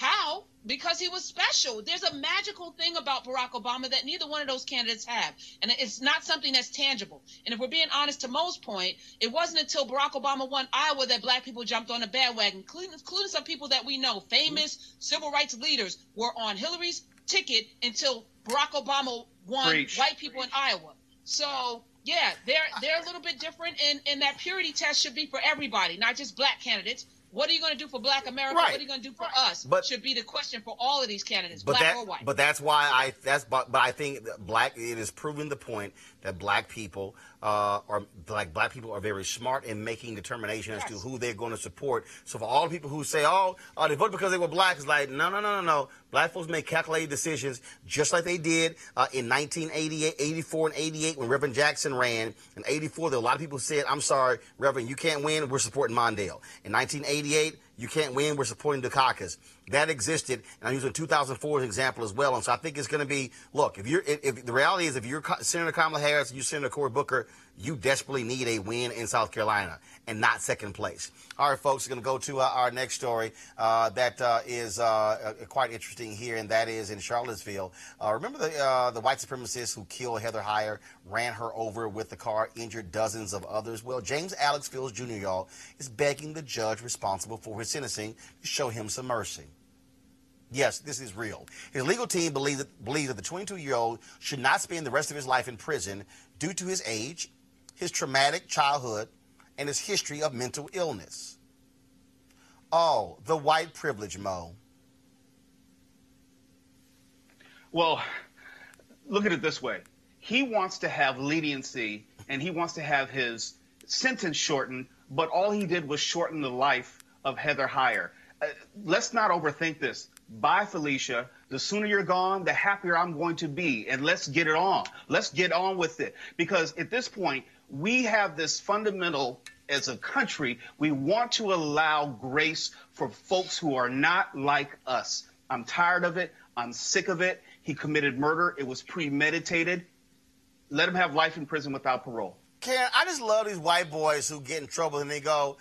how? Because he was special. There's a magical thing about Barack Obama that neither one of those candidates have. And it's not something that's tangible. And if we're being honest to Mo's point, it wasn't until Barack Obama won Iowa that black people jumped on the bandwagon, including, including some people that we know, famous civil rights leaders, were on Hillary's ticket until Barack Obama won Preach. white people in Iowa. So yeah, they're they're a little bit different, and and that purity test should be for everybody, not just black candidates. What are you going to do for Black America? Right. What are you going to do for us? But- should be the question for all of these candidates, But black that, or white. but that's why I that's but, but I think black it is proving the point that black people uh, are like black people are very smart in making determination as to who they're going to support. So for all the people who say, oh, uh, they voted because they were black, it's like no, no, no, no, no. Black folks make calculated decisions just like they did uh, in 1988, 84, and 88 when Reverend Jackson ran. In 84, there were a lot of people who said, I'm sorry, Reverend, you can't win. We're supporting Mondale. In 1988. You can't win. We're supporting Dukakis. That existed, and I'm using 2004 as an example as well. And so I think it's going to be look. If you're, if, if the reality is, if you're Senator Kamala Harris, you're Senator Cory Booker, you desperately need a win in South Carolina and not second place. All right, folks, we're going to go to uh, our next story uh, that uh, is uh, uh, quite interesting here, and that is in Charlottesville. Uh, remember the the white supremacist who killed Heather Heyer, ran her over with the car, injured dozens of others. Well, James Alex Fields Jr. y'all is begging the judge responsible for his sentencing to show him some mercy. Yes, this is real. His legal team believes that, believes that the 22 year old should not spend the rest of his life in prison due to his age, his traumatic childhood, and his history of mental illness. Oh, the white privilege, Mo. Well, look at it this way. He wants to have leniency and he wants to have his sentence shortened, but all he did was shorten the life of Heather Heyer. Uh, let's not overthink this. Bye, Felicia. The sooner you're gone, the happier I'm going to be. And let's get it on. Let's get on with it. Because at this point, we have this fundamental, as a country, we want to allow grace for folks who are not like us. I'm tired of it. I'm sick of it. He committed murder. It was premeditated. Let him have life in prison without parole. Karen, I just love these white boys who get in trouble and they go,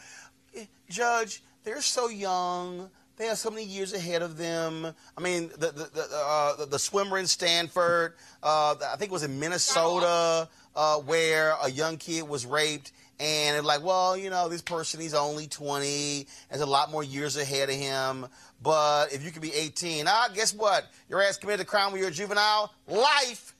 "Eh, Judge, they're so young. They have so many years ahead of them. I mean, the the the, uh, the, swimmer in Stanford, uh, I think it was in Minnesota, uh, where a young kid was raped, and it's like, well, you know, this person he's only 20, has a lot more years ahead of him. But if you could be 18, ah, guess what? Your ass committed a crime when you're a juvenile, life.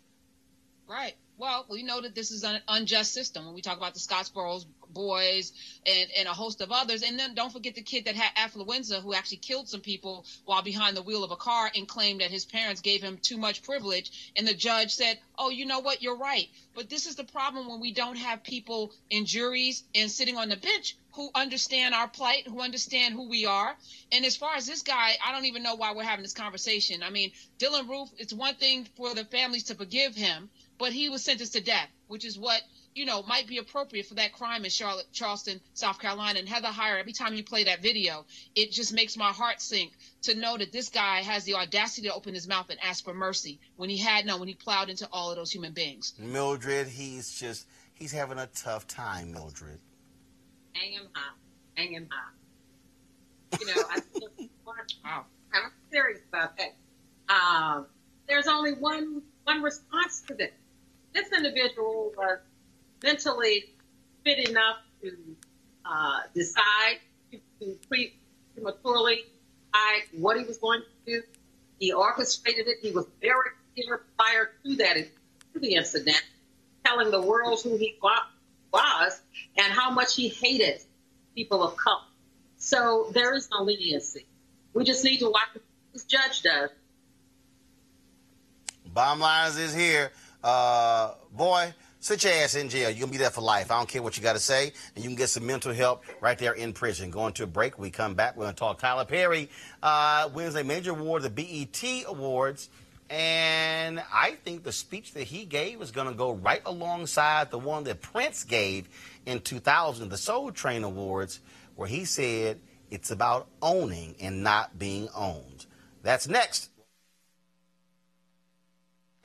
Right. Well, we know that this is an unjust system when we talk about the Scottsboro boys and, and a host of others. And then don't forget the kid that had affluenza who actually killed some people while behind the wheel of a car and claimed that his parents gave him too much privilege. And the judge said, oh, you know what? You're right. But this is the problem when we don't have people in juries and sitting on the bench who understand our plight, who understand who we are. And as far as this guy, I don't even know why we're having this conversation. I mean, Dylann Roof, it's one thing for the families to forgive him, but he was sentenced to death, which is what you know might be appropriate for that crime in Charlotte, Charleston, South Carolina. And Heather Heyer, every time you play that video, it just makes my heart sink to know that this guy has the audacity to open his mouth and ask for mercy when he had none, when he plowed into all of those human beings. Mildred, he's just, he's having a tough time, Mildred. hang him high, hang him high. You know, I feel wow. I'm serious about that. Um, there's only one one response to this. This individual was mentally fit enough to uh, decide to, to prematurely decide what he was going to do. He orchestrated it. He was very clear prior to that to the incident, telling the world who he was and how much he hated people of color. So there is no leniency. We just need to watch what this judge does. Bottom lines is here, uh, boy, sit your ass in jail. You're going to be there for life. I don't care what you got to say. And you can get some mental help right there in prison. Going to a break. We come back. We're going to talk Tyler Perry uh, wins a major award, the BET Awards. And I think the speech that he gave is going to go right alongside the one that Prince gave in 2000, the Soul Train Awards, where he said it's about owning and not being owned. That's next.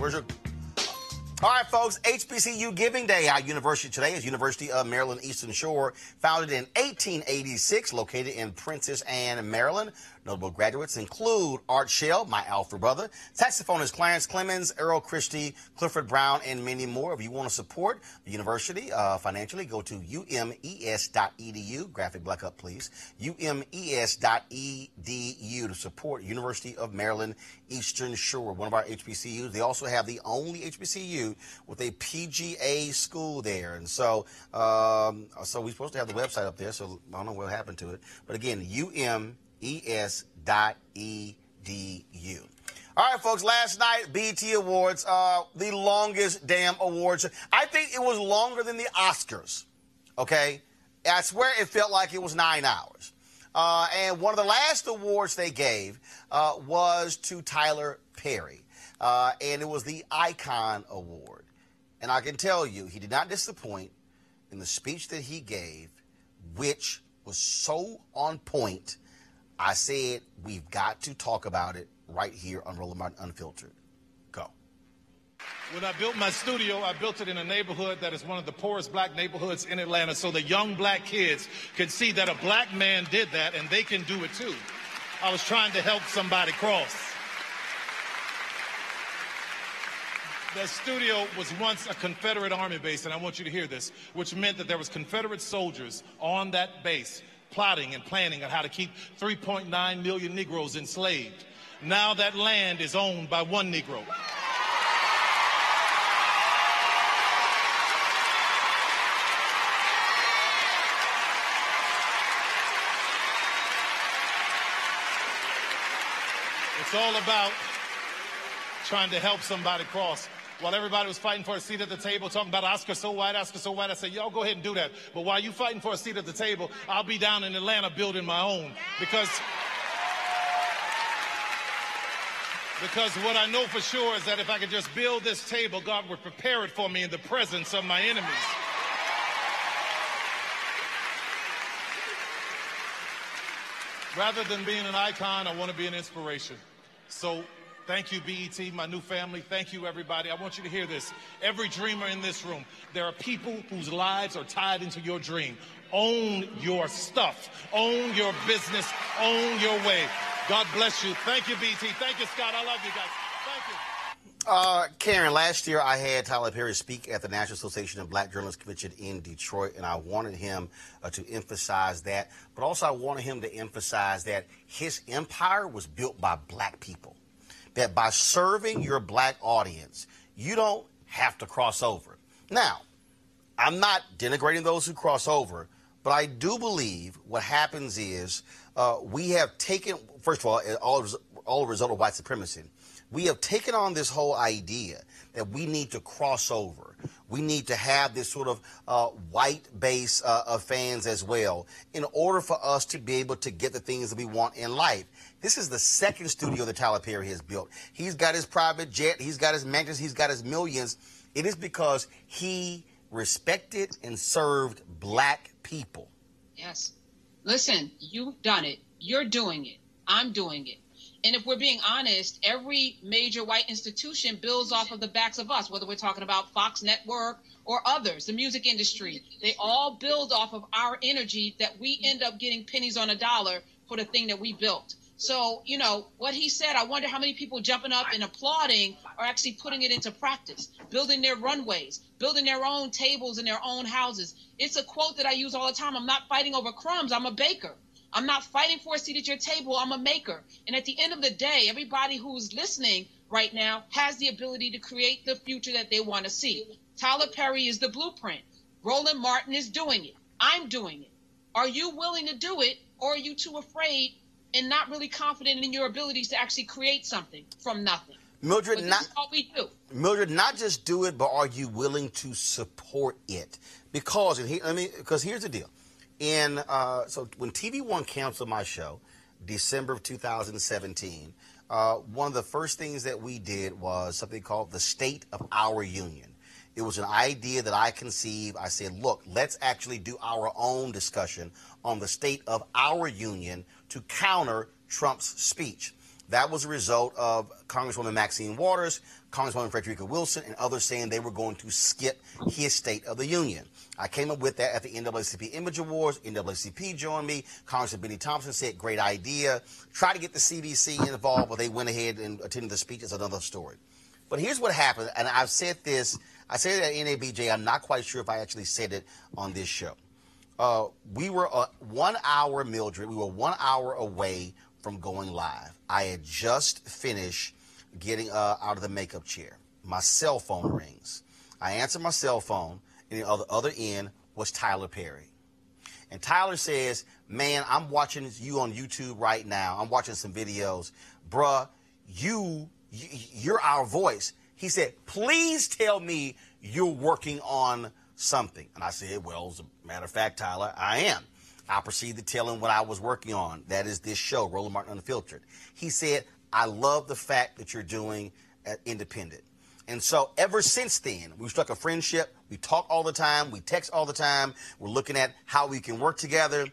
Where's your all right, folks, HBCU Giving Day. Our university today is University of Maryland Eastern Shore, founded in 1886, located in Princess Anne, Maryland. Notable graduates include Art Shell, my alpha brother, saxophonist Clarence Clemons, Earl Christy, Clifford Brown, and many more. If you want to support the university uh, financially, go to umes.edu. Graphic black up, please. umes.edu to support University of Maryland Eastern Shore, one of our HBCUs. They also have the only HBCU with a PGA school there, and so um, so we're supposed to have the website up there. So I don't know what happened to it, but again, um es.edu. All right, folks, last night, BET Awards, uh, the longest damn awards. I think it was longer than the Oscars, okay? I swear it felt like it was nine hours. Uh, and one of the last awards they gave uh, was to Tyler Perry, uh, and it was the Icon Award. And I can tell you, he did not disappoint in the speech that he gave, which was so on point I said we've got to talk about it right here on Roland Martin Unfiltered. Go. When I built my studio, I built it in a neighborhood that is one of the poorest black neighborhoods in Atlanta so the young black kids could see that a black man did that and they can do it too. I was trying to help somebody cross. The studio was once a Confederate Army base, and I want you to hear this, which meant that there was Confederate soldiers on that base plotting and planning on how to keep 3.9 million Negroes enslaved. Now that land is owned by one Negro. It's all about trying to help somebody cross. While everybody was fighting for a seat at the table, talking about Oscar so white, Oscar so white, I said, y'all go ahead and do that. But while you fighting for a seat at the table, I'll be down in Atlanta building my own. Because Because what I know for sure is that if I could just build this table, God would prepare it for me in the presence of my enemies. Rather than being an icon, I want to be an inspiration. So thank you, BET, my new family. Thank you, everybody. I want you to hear this. Every dreamer in this room, there are people whose lives are tied into your dream. Own your stuff, own your business, own your way. God bless you. Thank you, BET. Thank you, Scott. I love you guys. Thank you. Uh, Karen, last year I had Tyler Perry speak at the National Association of Black Journalists Convention in Detroit, and I wanted him uh, to emphasize that, but also I wanted him to emphasize that his empire was built by black people. That by serving your black audience, you don't have to cross over. Now, I'm not denigrating those who cross over, but I do believe what happens is uh, we have taken, first of all, all, all a result of white supremacy we have taken on this whole idea that we need to cross over. We need to have this sort of uh, white base uh, of fans as well in order for us to be able to get the things that we want in life. This is the second studio that Tyler Perry has built. He's got his private jet, he's got his mansions, he's got his millions. It is because he respected and served black people. Yes. Listen, you've done it. You're doing it. I'm doing it. And if we're being honest, every major white institution builds off of the backs of us, whether we're talking about Fox Network or others, the music industry. They all build off of our energy that we end up getting pennies on a dollar for the thing that we built. So, you know, what he said, I wonder how many people jumping up and applauding are actually putting it into practice, building their runways, building their own tables in their own houses. It's a quote that I use all the time. I'm not fighting over crumbs, I'm a baker. I'm not fighting for a seat at your table, I'm a maker. And at the end of the day, everybody who's listening right now has the ability to create the future that they want to see. Tyler Perry is the blueprint. Roland Martin is doing it. I'm doing it. Are you willing to do it, or are you too afraid and not really confident in your abilities to actually create something from nothing? Mildred, not is all we do. Mildred, not just do it, but are you willing to support it? Because and he, I mean, because here's the deal. In uh, so when TV One canceled my show, December of 2017, uh, one of the first things that we did was something called the State of Our Union. It was an idea that I conceived. I said, look, let's actually do our own discussion on the state of our union to counter Trump's speech. That was a result of Congresswoman Maxine Waters, Congresswoman Frederica Wilson, and others saying they were going to skip his State of the Union. I came up with that at the NAACP Image Awards. NAACP joined me. Congressman Bennie Thompson said, great idea. Try to get the CBC involved, but they went ahead and attended the speech. It's another story. But here's what happened, and I've said this, I said it at NABJ. I'm not quite sure if I actually said it on this show. Uh, we were uh, one hour, Mildred, we were one hour away from going live. I had just finished getting uh, out of the makeup chair. My cell phone rings. I answer my cell phone, and the other, end was Tyler Perry. And Tyler says, Man, I'm watching you on YouTube right now. I'm watching some videos. Bruh, you, you you're our voice. He said, Please tell me you're working on something. And I said, Well, as a matter of fact, Tyler, I am. I proceeded to tell him what I was working on. That is this show, Roland Martin Unfiltered. He said, I love the fact that you're doing uh, independent. And so ever since then, we've struck a friendship. We talk all the time. We text all the time. We're looking at how we can work together.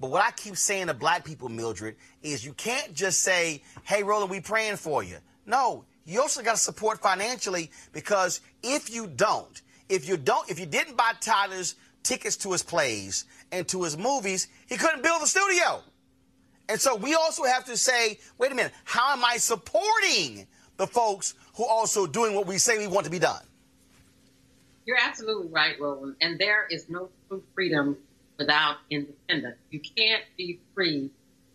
But what I keep saying to black people, Mildred, is you can't just say, hey, Roland, we praying for you. No, you also got to support financially because if you don't, if you don't, if you didn't buy Tyler's tickets to his plays and to his movies, he couldn't build the studio. And so we also have to say, wait a minute, how am I supporting the folks who also doing what we say we want to be done? You're absolutely right, Roland. And there is no true freedom without independence. You can't be free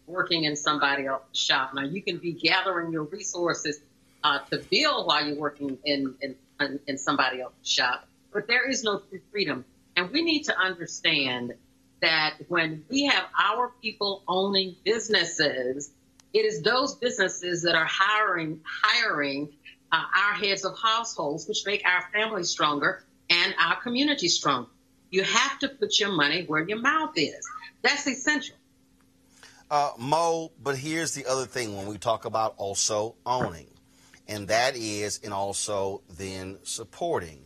working in somebody else's shop. Now, you can be gathering your resources uh, to build while you're working in, in, in, somebody else's shop, but there is no true freedom. And we need to understand that when we have our people owning businesses, it is those businesses that are hiring hiring uh, our heads of households, which make our families stronger and our community stronger. You have to put your money where your mouth is. That's essential. Uh, Mo, but here's the other thing when we talk about also owning, and that is, and also then supporting.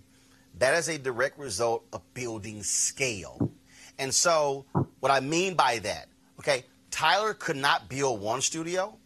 That is a direct result of building scale. And so, what I mean by that, okay, Tyler could not build one studio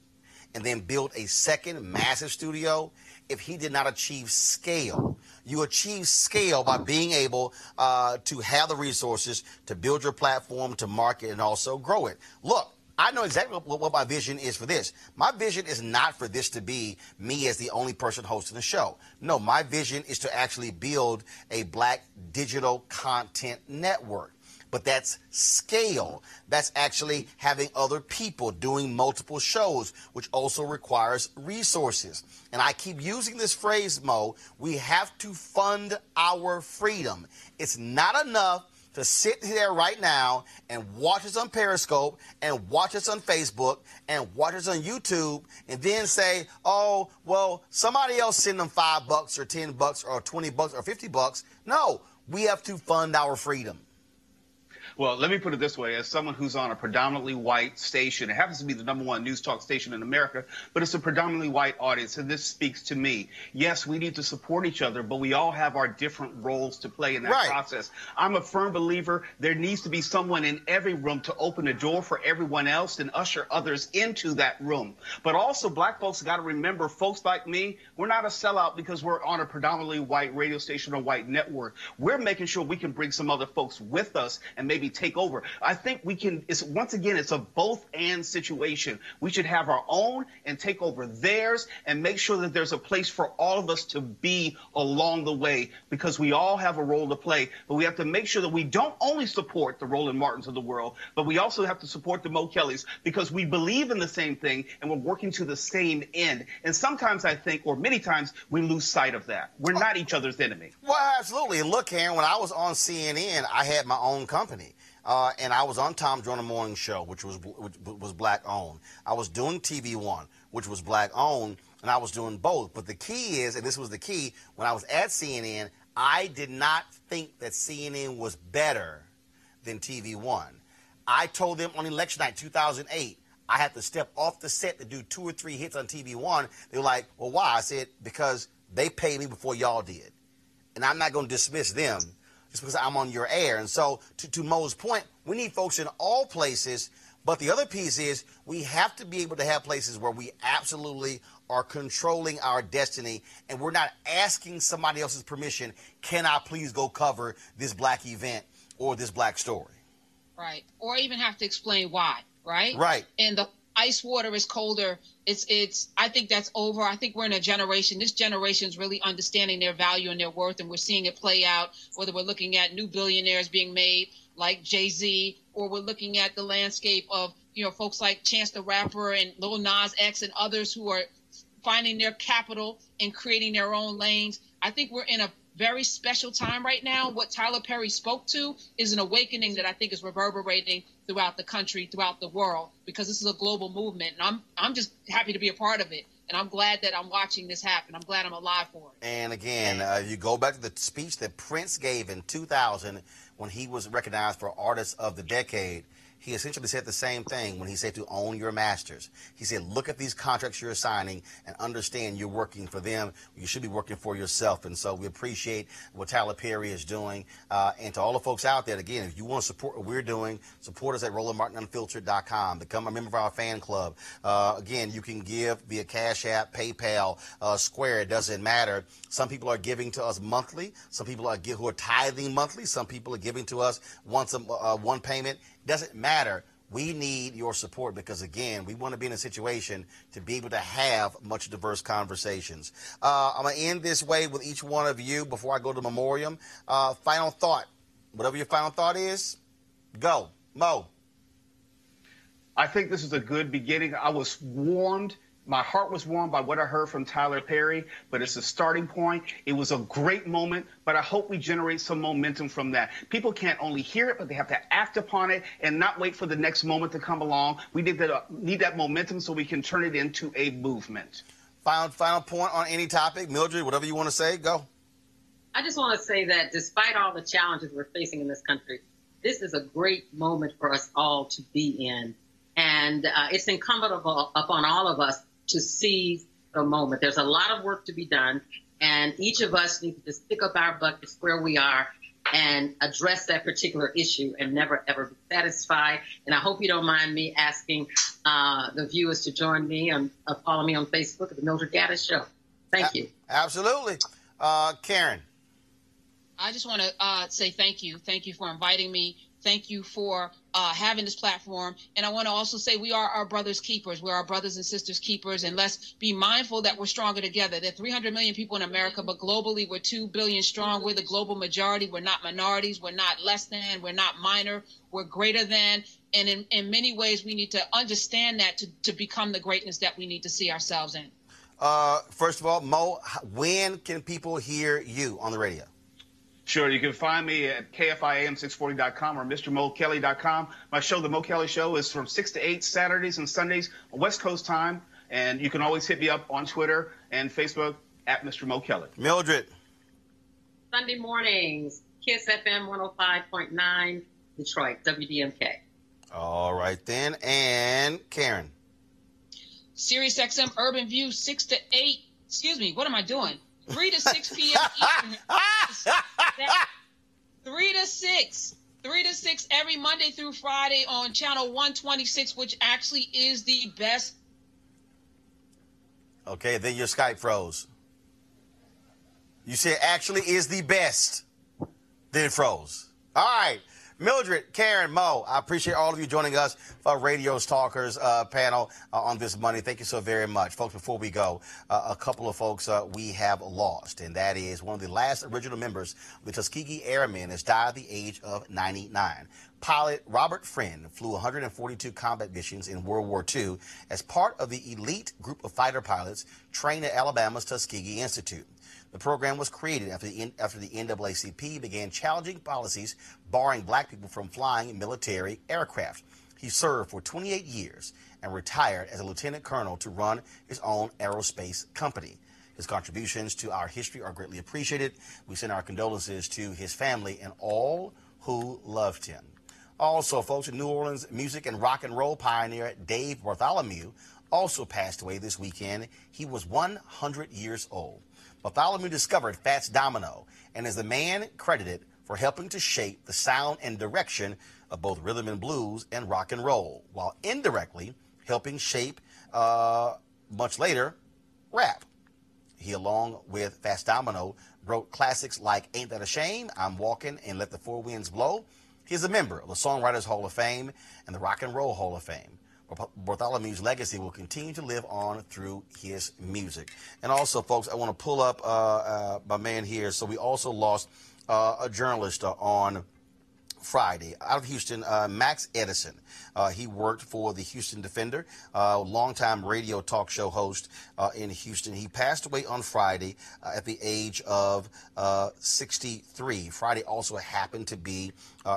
and then build a second massive studio if he did not achieve scale. You achieve scale by being able uh, to have the resources to build your platform, to market, and also grow it. Look, I know exactly what, what my vision is for this. My vision is not for this to be me as the only person hosting the show. No, my vision is to actually build a black digital content network but that's scale. That's actually having other people doing multiple shows, which also requires resources. And I keep using this phrase, Mo, we have to fund our freedom. It's not enough to sit here right now and watch us on Periscope and watch us on Facebook and watch us on YouTube and then say, oh, well, somebody else send them five bucks or 10 bucks or 20 bucks or 50 bucks. No, we have to fund our freedom. Well, let me put it this way. As someone who's on a predominantly white station, it happens to be the number one news talk station in America, but it's a predominantly white audience, and this speaks to me. Yes, we need to support each other, but we all have our different roles to play in that Right. process. I'm a firm believer there needs to be someone in every room to open the door for everyone else and usher others into that room. But also, black folks got to remember, folks like me, we're not a sellout because we're on a predominantly white radio station or white network. We're making sure we can bring some other folks with us and maybe me take over. I think we can. It's once again, it's a both and situation. We should have our own and take over theirs, and make sure that there's a place for all of us to be along the way because we all have a role to play. But we have to make sure that we don't only support the Roland Martins of the world, but we also have to support the Mo Kellys because we believe in the same thing and we're working to the same end. And sometimes I think, or many times, we lose sight of that. We're not each other's enemy. Well, absolutely. Look, Karen, when I was on CNN, I had my own company. Uh, and I was on Tom Joyner Morning Show, which was which was black owned. I was doing TV One, which was black owned, and I was doing both. But the key is, and this was the key, when I was at CNN, I did not think that CNN was better than TV One. I told them on election night 2008, I had to step off the set to do two or three hits on TV One. They were like, "Well, why?" I said, "Because they paid me before y'all did." and I'm not going to dismiss them just because I'm on your air. And so, to, to Mo's point, we need folks in all places. But the other piece is we have to be able to have places where we absolutely are controlling our destiny and we're not asking somebody else's permission. Can I please go cover this black event or this black story? right? Or even have to explain why, right? Right. And the ice water is colder. It's it's. I think that's over. I think we're in a generation. This generation is really understanding their value and their worth, and we're seeing it play out. Whether we're looking at new billionaires being made like Jay Z, or we're looking at the landscape of you know folks like Chance the Rapper and Lil Nas X and others who are finding their capital and creating their own lanes. I think we're in a very special time right now. What Tyler Perry spoke to is an awakening that I think is reverberating throughout the country, throughout the world, because this is a global movement. And I'm I'm just happy to be a part of it. And I'm glad that I'm watching this happen. I'm glad I'm alive for it. And again, uh, you go back to the speech that Prince gave in 2000 when he was recognized for Artist of the Decade. He essentially said the same thing when he said to own your masters. He said, look at these contracts you're signing and understand you're working for them. You should be working for yourself. And so we appreciate what Tyler Perry is doing. Uh, and to all the folks out there, again, if you want to support what we're doing, support us at RolandMartinUnfiltered.com. Become a member of our fan club. Uh, again, you can give via Cash App, PayPal, uh, Square. It doesn't matter. Some people are giving to us monthly. Some people are give, who are tithing monthly. Some people are giving to us once a, uh, one payment. Doesn't matter. We need your support because, again, we want to be in a situation to be able to have much diverse conversations. Uh, I'm going to end this way with each one of you before I go to memoriam. Uh, final thought. Whatever your final thought is, go. Mo. I think this is a good beginning. I was warmed. My heart was warmed by what I heard from Tyler Perry, but it's a starting point. It was a great moment, but I hope we generate some momentum from that. People can't only hear it, but they have to act upon it and not wait for the next moment to come along. We need that, need that momentum so we can turn it into a movement. Final, final point on any topic. Mildred, whatever you want to say, go. I just want to say that despite all the challenges we're facing in this country, this is a great moment for us all to be in. And uh, it's incumbent upon upon all of us to seize the moment. There's a lot of work to be done, and each of us needs to stick up our buckets where we are and address that particular issue and never ever be satisfied. And I hope you don't mind me asking uh, the viewers to join me and uh, follow me on Facebook at the Mildred Gaddis Show. Thank you. Absolutely. Uh, Karen. I just want to uh, say thank you. Thank you for inviting me. Thank you for uh, having this platform. And I want to also say we are our brothers' keepers. We're our brothers and sisters' keepers. And let's be mindful that we're stronger together. There are 300 million people in America, but globally we're 2 billion strong. We're the global majority. We're not minorities. We're not less than. We're not minor. We're greater than. And in, in many ways, we need to understand that to, to become the greatness that we need to see ourselves in. Uh, first of all, Mo, when can people hear you on the radio? Sure, you can find me at KFIAM640.com or MrMoKelly.com. My show, The Mo Kelly Show, is from 6 to 8 Saturdays and Sundays on West Coast time. And you can always hit me up on Twitter and Facebook at Mr. Mo Kelly. Mildred. Sunday mornings, Kiss FM 105.9, Detroit, WDMK. All right, then. And Karen. Sirius XM Urban View, 6 to 8. Excuse me, what am I doing? 3 to 6 p.m. Eastern. That- 3 to 6. 3 to 6 every Monday through Friday on channel 126, which actually is the best. Okay, then your Skype froze. You said actually is the best. Then froze. All right. Mildred, Karen, Mo, I appreciate all of you joining us for Radio's Talkers uh, panel uh, on this Monday. Thank you so very much. Folks, before we go, uh, a couple of folks uh, we have lost, and that is one of the last original members of the Tuskegee Airmen has died at the age of 99. Pilot Robert Friend flew 142 combat missions in World War II as part of the elite group of fighter pilots trained at Alabama's Tuskegee Institute. The program was created after the, after the NAACP began challenging policies barring black people from flying military aircraft. He served for 28 years and retired as a lieutenant colonel to run his own aerospace company. His contributions to our history are greatly appreciated. We send our condolences to his family and all who loved him. Also, folks, in New Orleans music and rock and roll pioneer Dave Bartholomew also passed away this weekend. He was 100 years old. Bartholomew discovered Fats Domino and is the man credited for helping to shape the sound and direction of both rhythm and blues and rock and roll, while indirectly helping shape, uh, much later, rap. He, along with Fats Domino, wrote classics like Ain't That a Shame, I'm Walking, and Let the Four Winds Blow. He is a member of the Songwriters Hall of Fame and the Rock and Roll Hall of Fame. Bartholomew's legacy will continue to live on through his music. And also, folks, I want to pull up uh, uh, my man here. So we also lost uh, a journalist uh, on Friday out of Houston, uh, Max Edison. Uh, he worked for the Houston Defender, uh, longtime radio talk show host uh, in Houston. He passed away on Friday uh, at the age of uh, 63. Friday also happened to be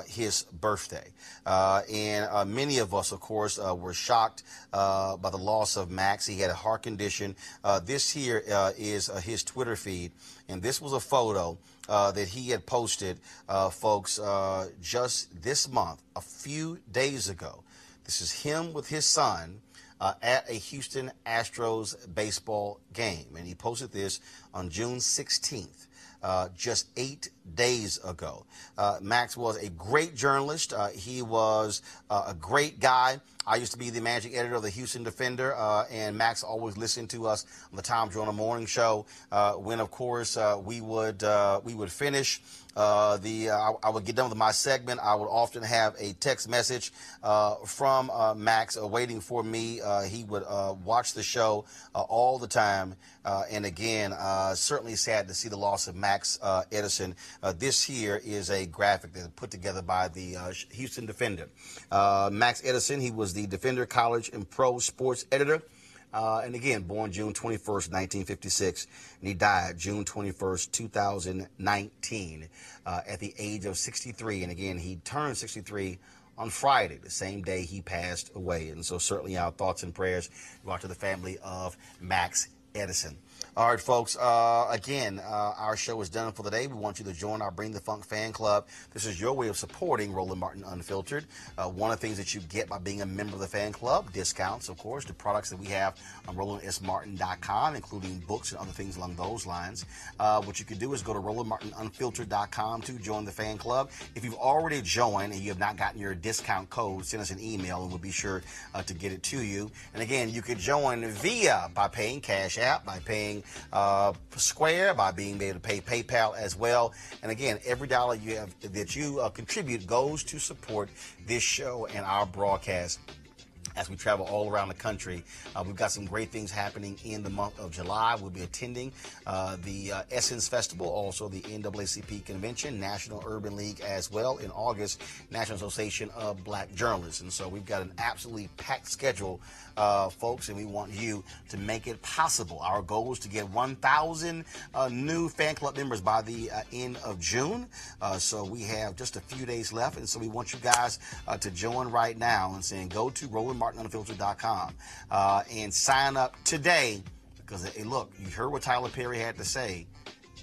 his birthday. and many of us, of course, were shocked by the loss of Max. He had a heart condition. this here is his Twitter feed, and this was a photo. Uh, that he had posted, uh, folks, uh, just this month, a few days ago. This is him with his son uh, at a Houston Astros baseball game. And he posted this on June 16th. Uh, just eight days ago. Uh, Max was a great journalist. Uh, he was uh, a great guy. I used to be the managing editor of the Houston Defender, uh, and Max always listened to us on the Tom Joyner Morning Show. Uh, when, of course, we would we would finish uh, the uh, I, I, would get done with my segment. I would often have a text message uh, from uh, Max uh, waiting for me. Uh, he would uh, watch the show all the time. and again, certainly sad to see the loss of Max Edison. this here is a graphic that put together by the Houston Defender. Max Edison, he was the Defender College and Pro Sports editor. Uh, and again, born June 21st, 1956, and he died June 21st, 2019, uh, at the age of 63. And again, he turned 63 on Friday, the same day he passed away. And so, certainly, our thoughts and prayers go out to the family of Max Edison. All right, folks. Uh, again, uh, our show is done for the day. We want you to join our Bring the Funk fan club. This is your way of supporting Roland Martin Unfiltered. Uh, one of the things that you get by being a member of the fan club, discounts, of course, the products that we have on RolandSMartin.com, including books and other things along those lines. Uh, what you can do is go to RolandMartinUnfiltered.com to join the fan club. If you've already joined and you have not gotten your discount code, send us an email and we'll be sure uh, to get it to you. And again, you can join via by paying Cash App, by paying uh, Square, by being able to pay PayPal as well. And again, every dollar you have that you uh, contribute goes to support this show and our broadcast as we travel all around the country. Uh, we've got some great things happening in the month of July. We'll be attending uh, the uh, Essence Festival, also the NAACP Convention, National Urban League as well in August, National Association of Black Journalists. And so we've got an absolutely packed schedule uh, folks, and we want you to make it possible. Our goal is to get 1,000 uh, new fan club members by the uh, end of June. Uh, so we have just a few days left, and so we want you guys uh, to join right now and saying go to RolandMartinUnfiltered.com uh, and sign up today. Because hey, look, you heard what Tyler Perry had to say.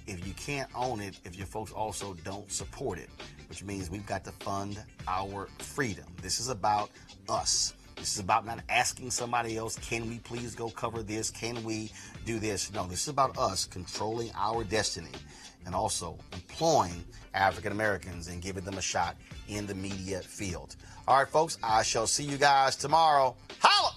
If you can't own it, if your folks also don't support it, which means we've got to fund our freedom. This is about us. This is about not asking somebody else, can we please go cover this? Can we do this? No, this is about us controlling our destiny and also employing African Americans and giving them a shot in the media field. All right, folks, I shall see you guys tomorrow. Holla!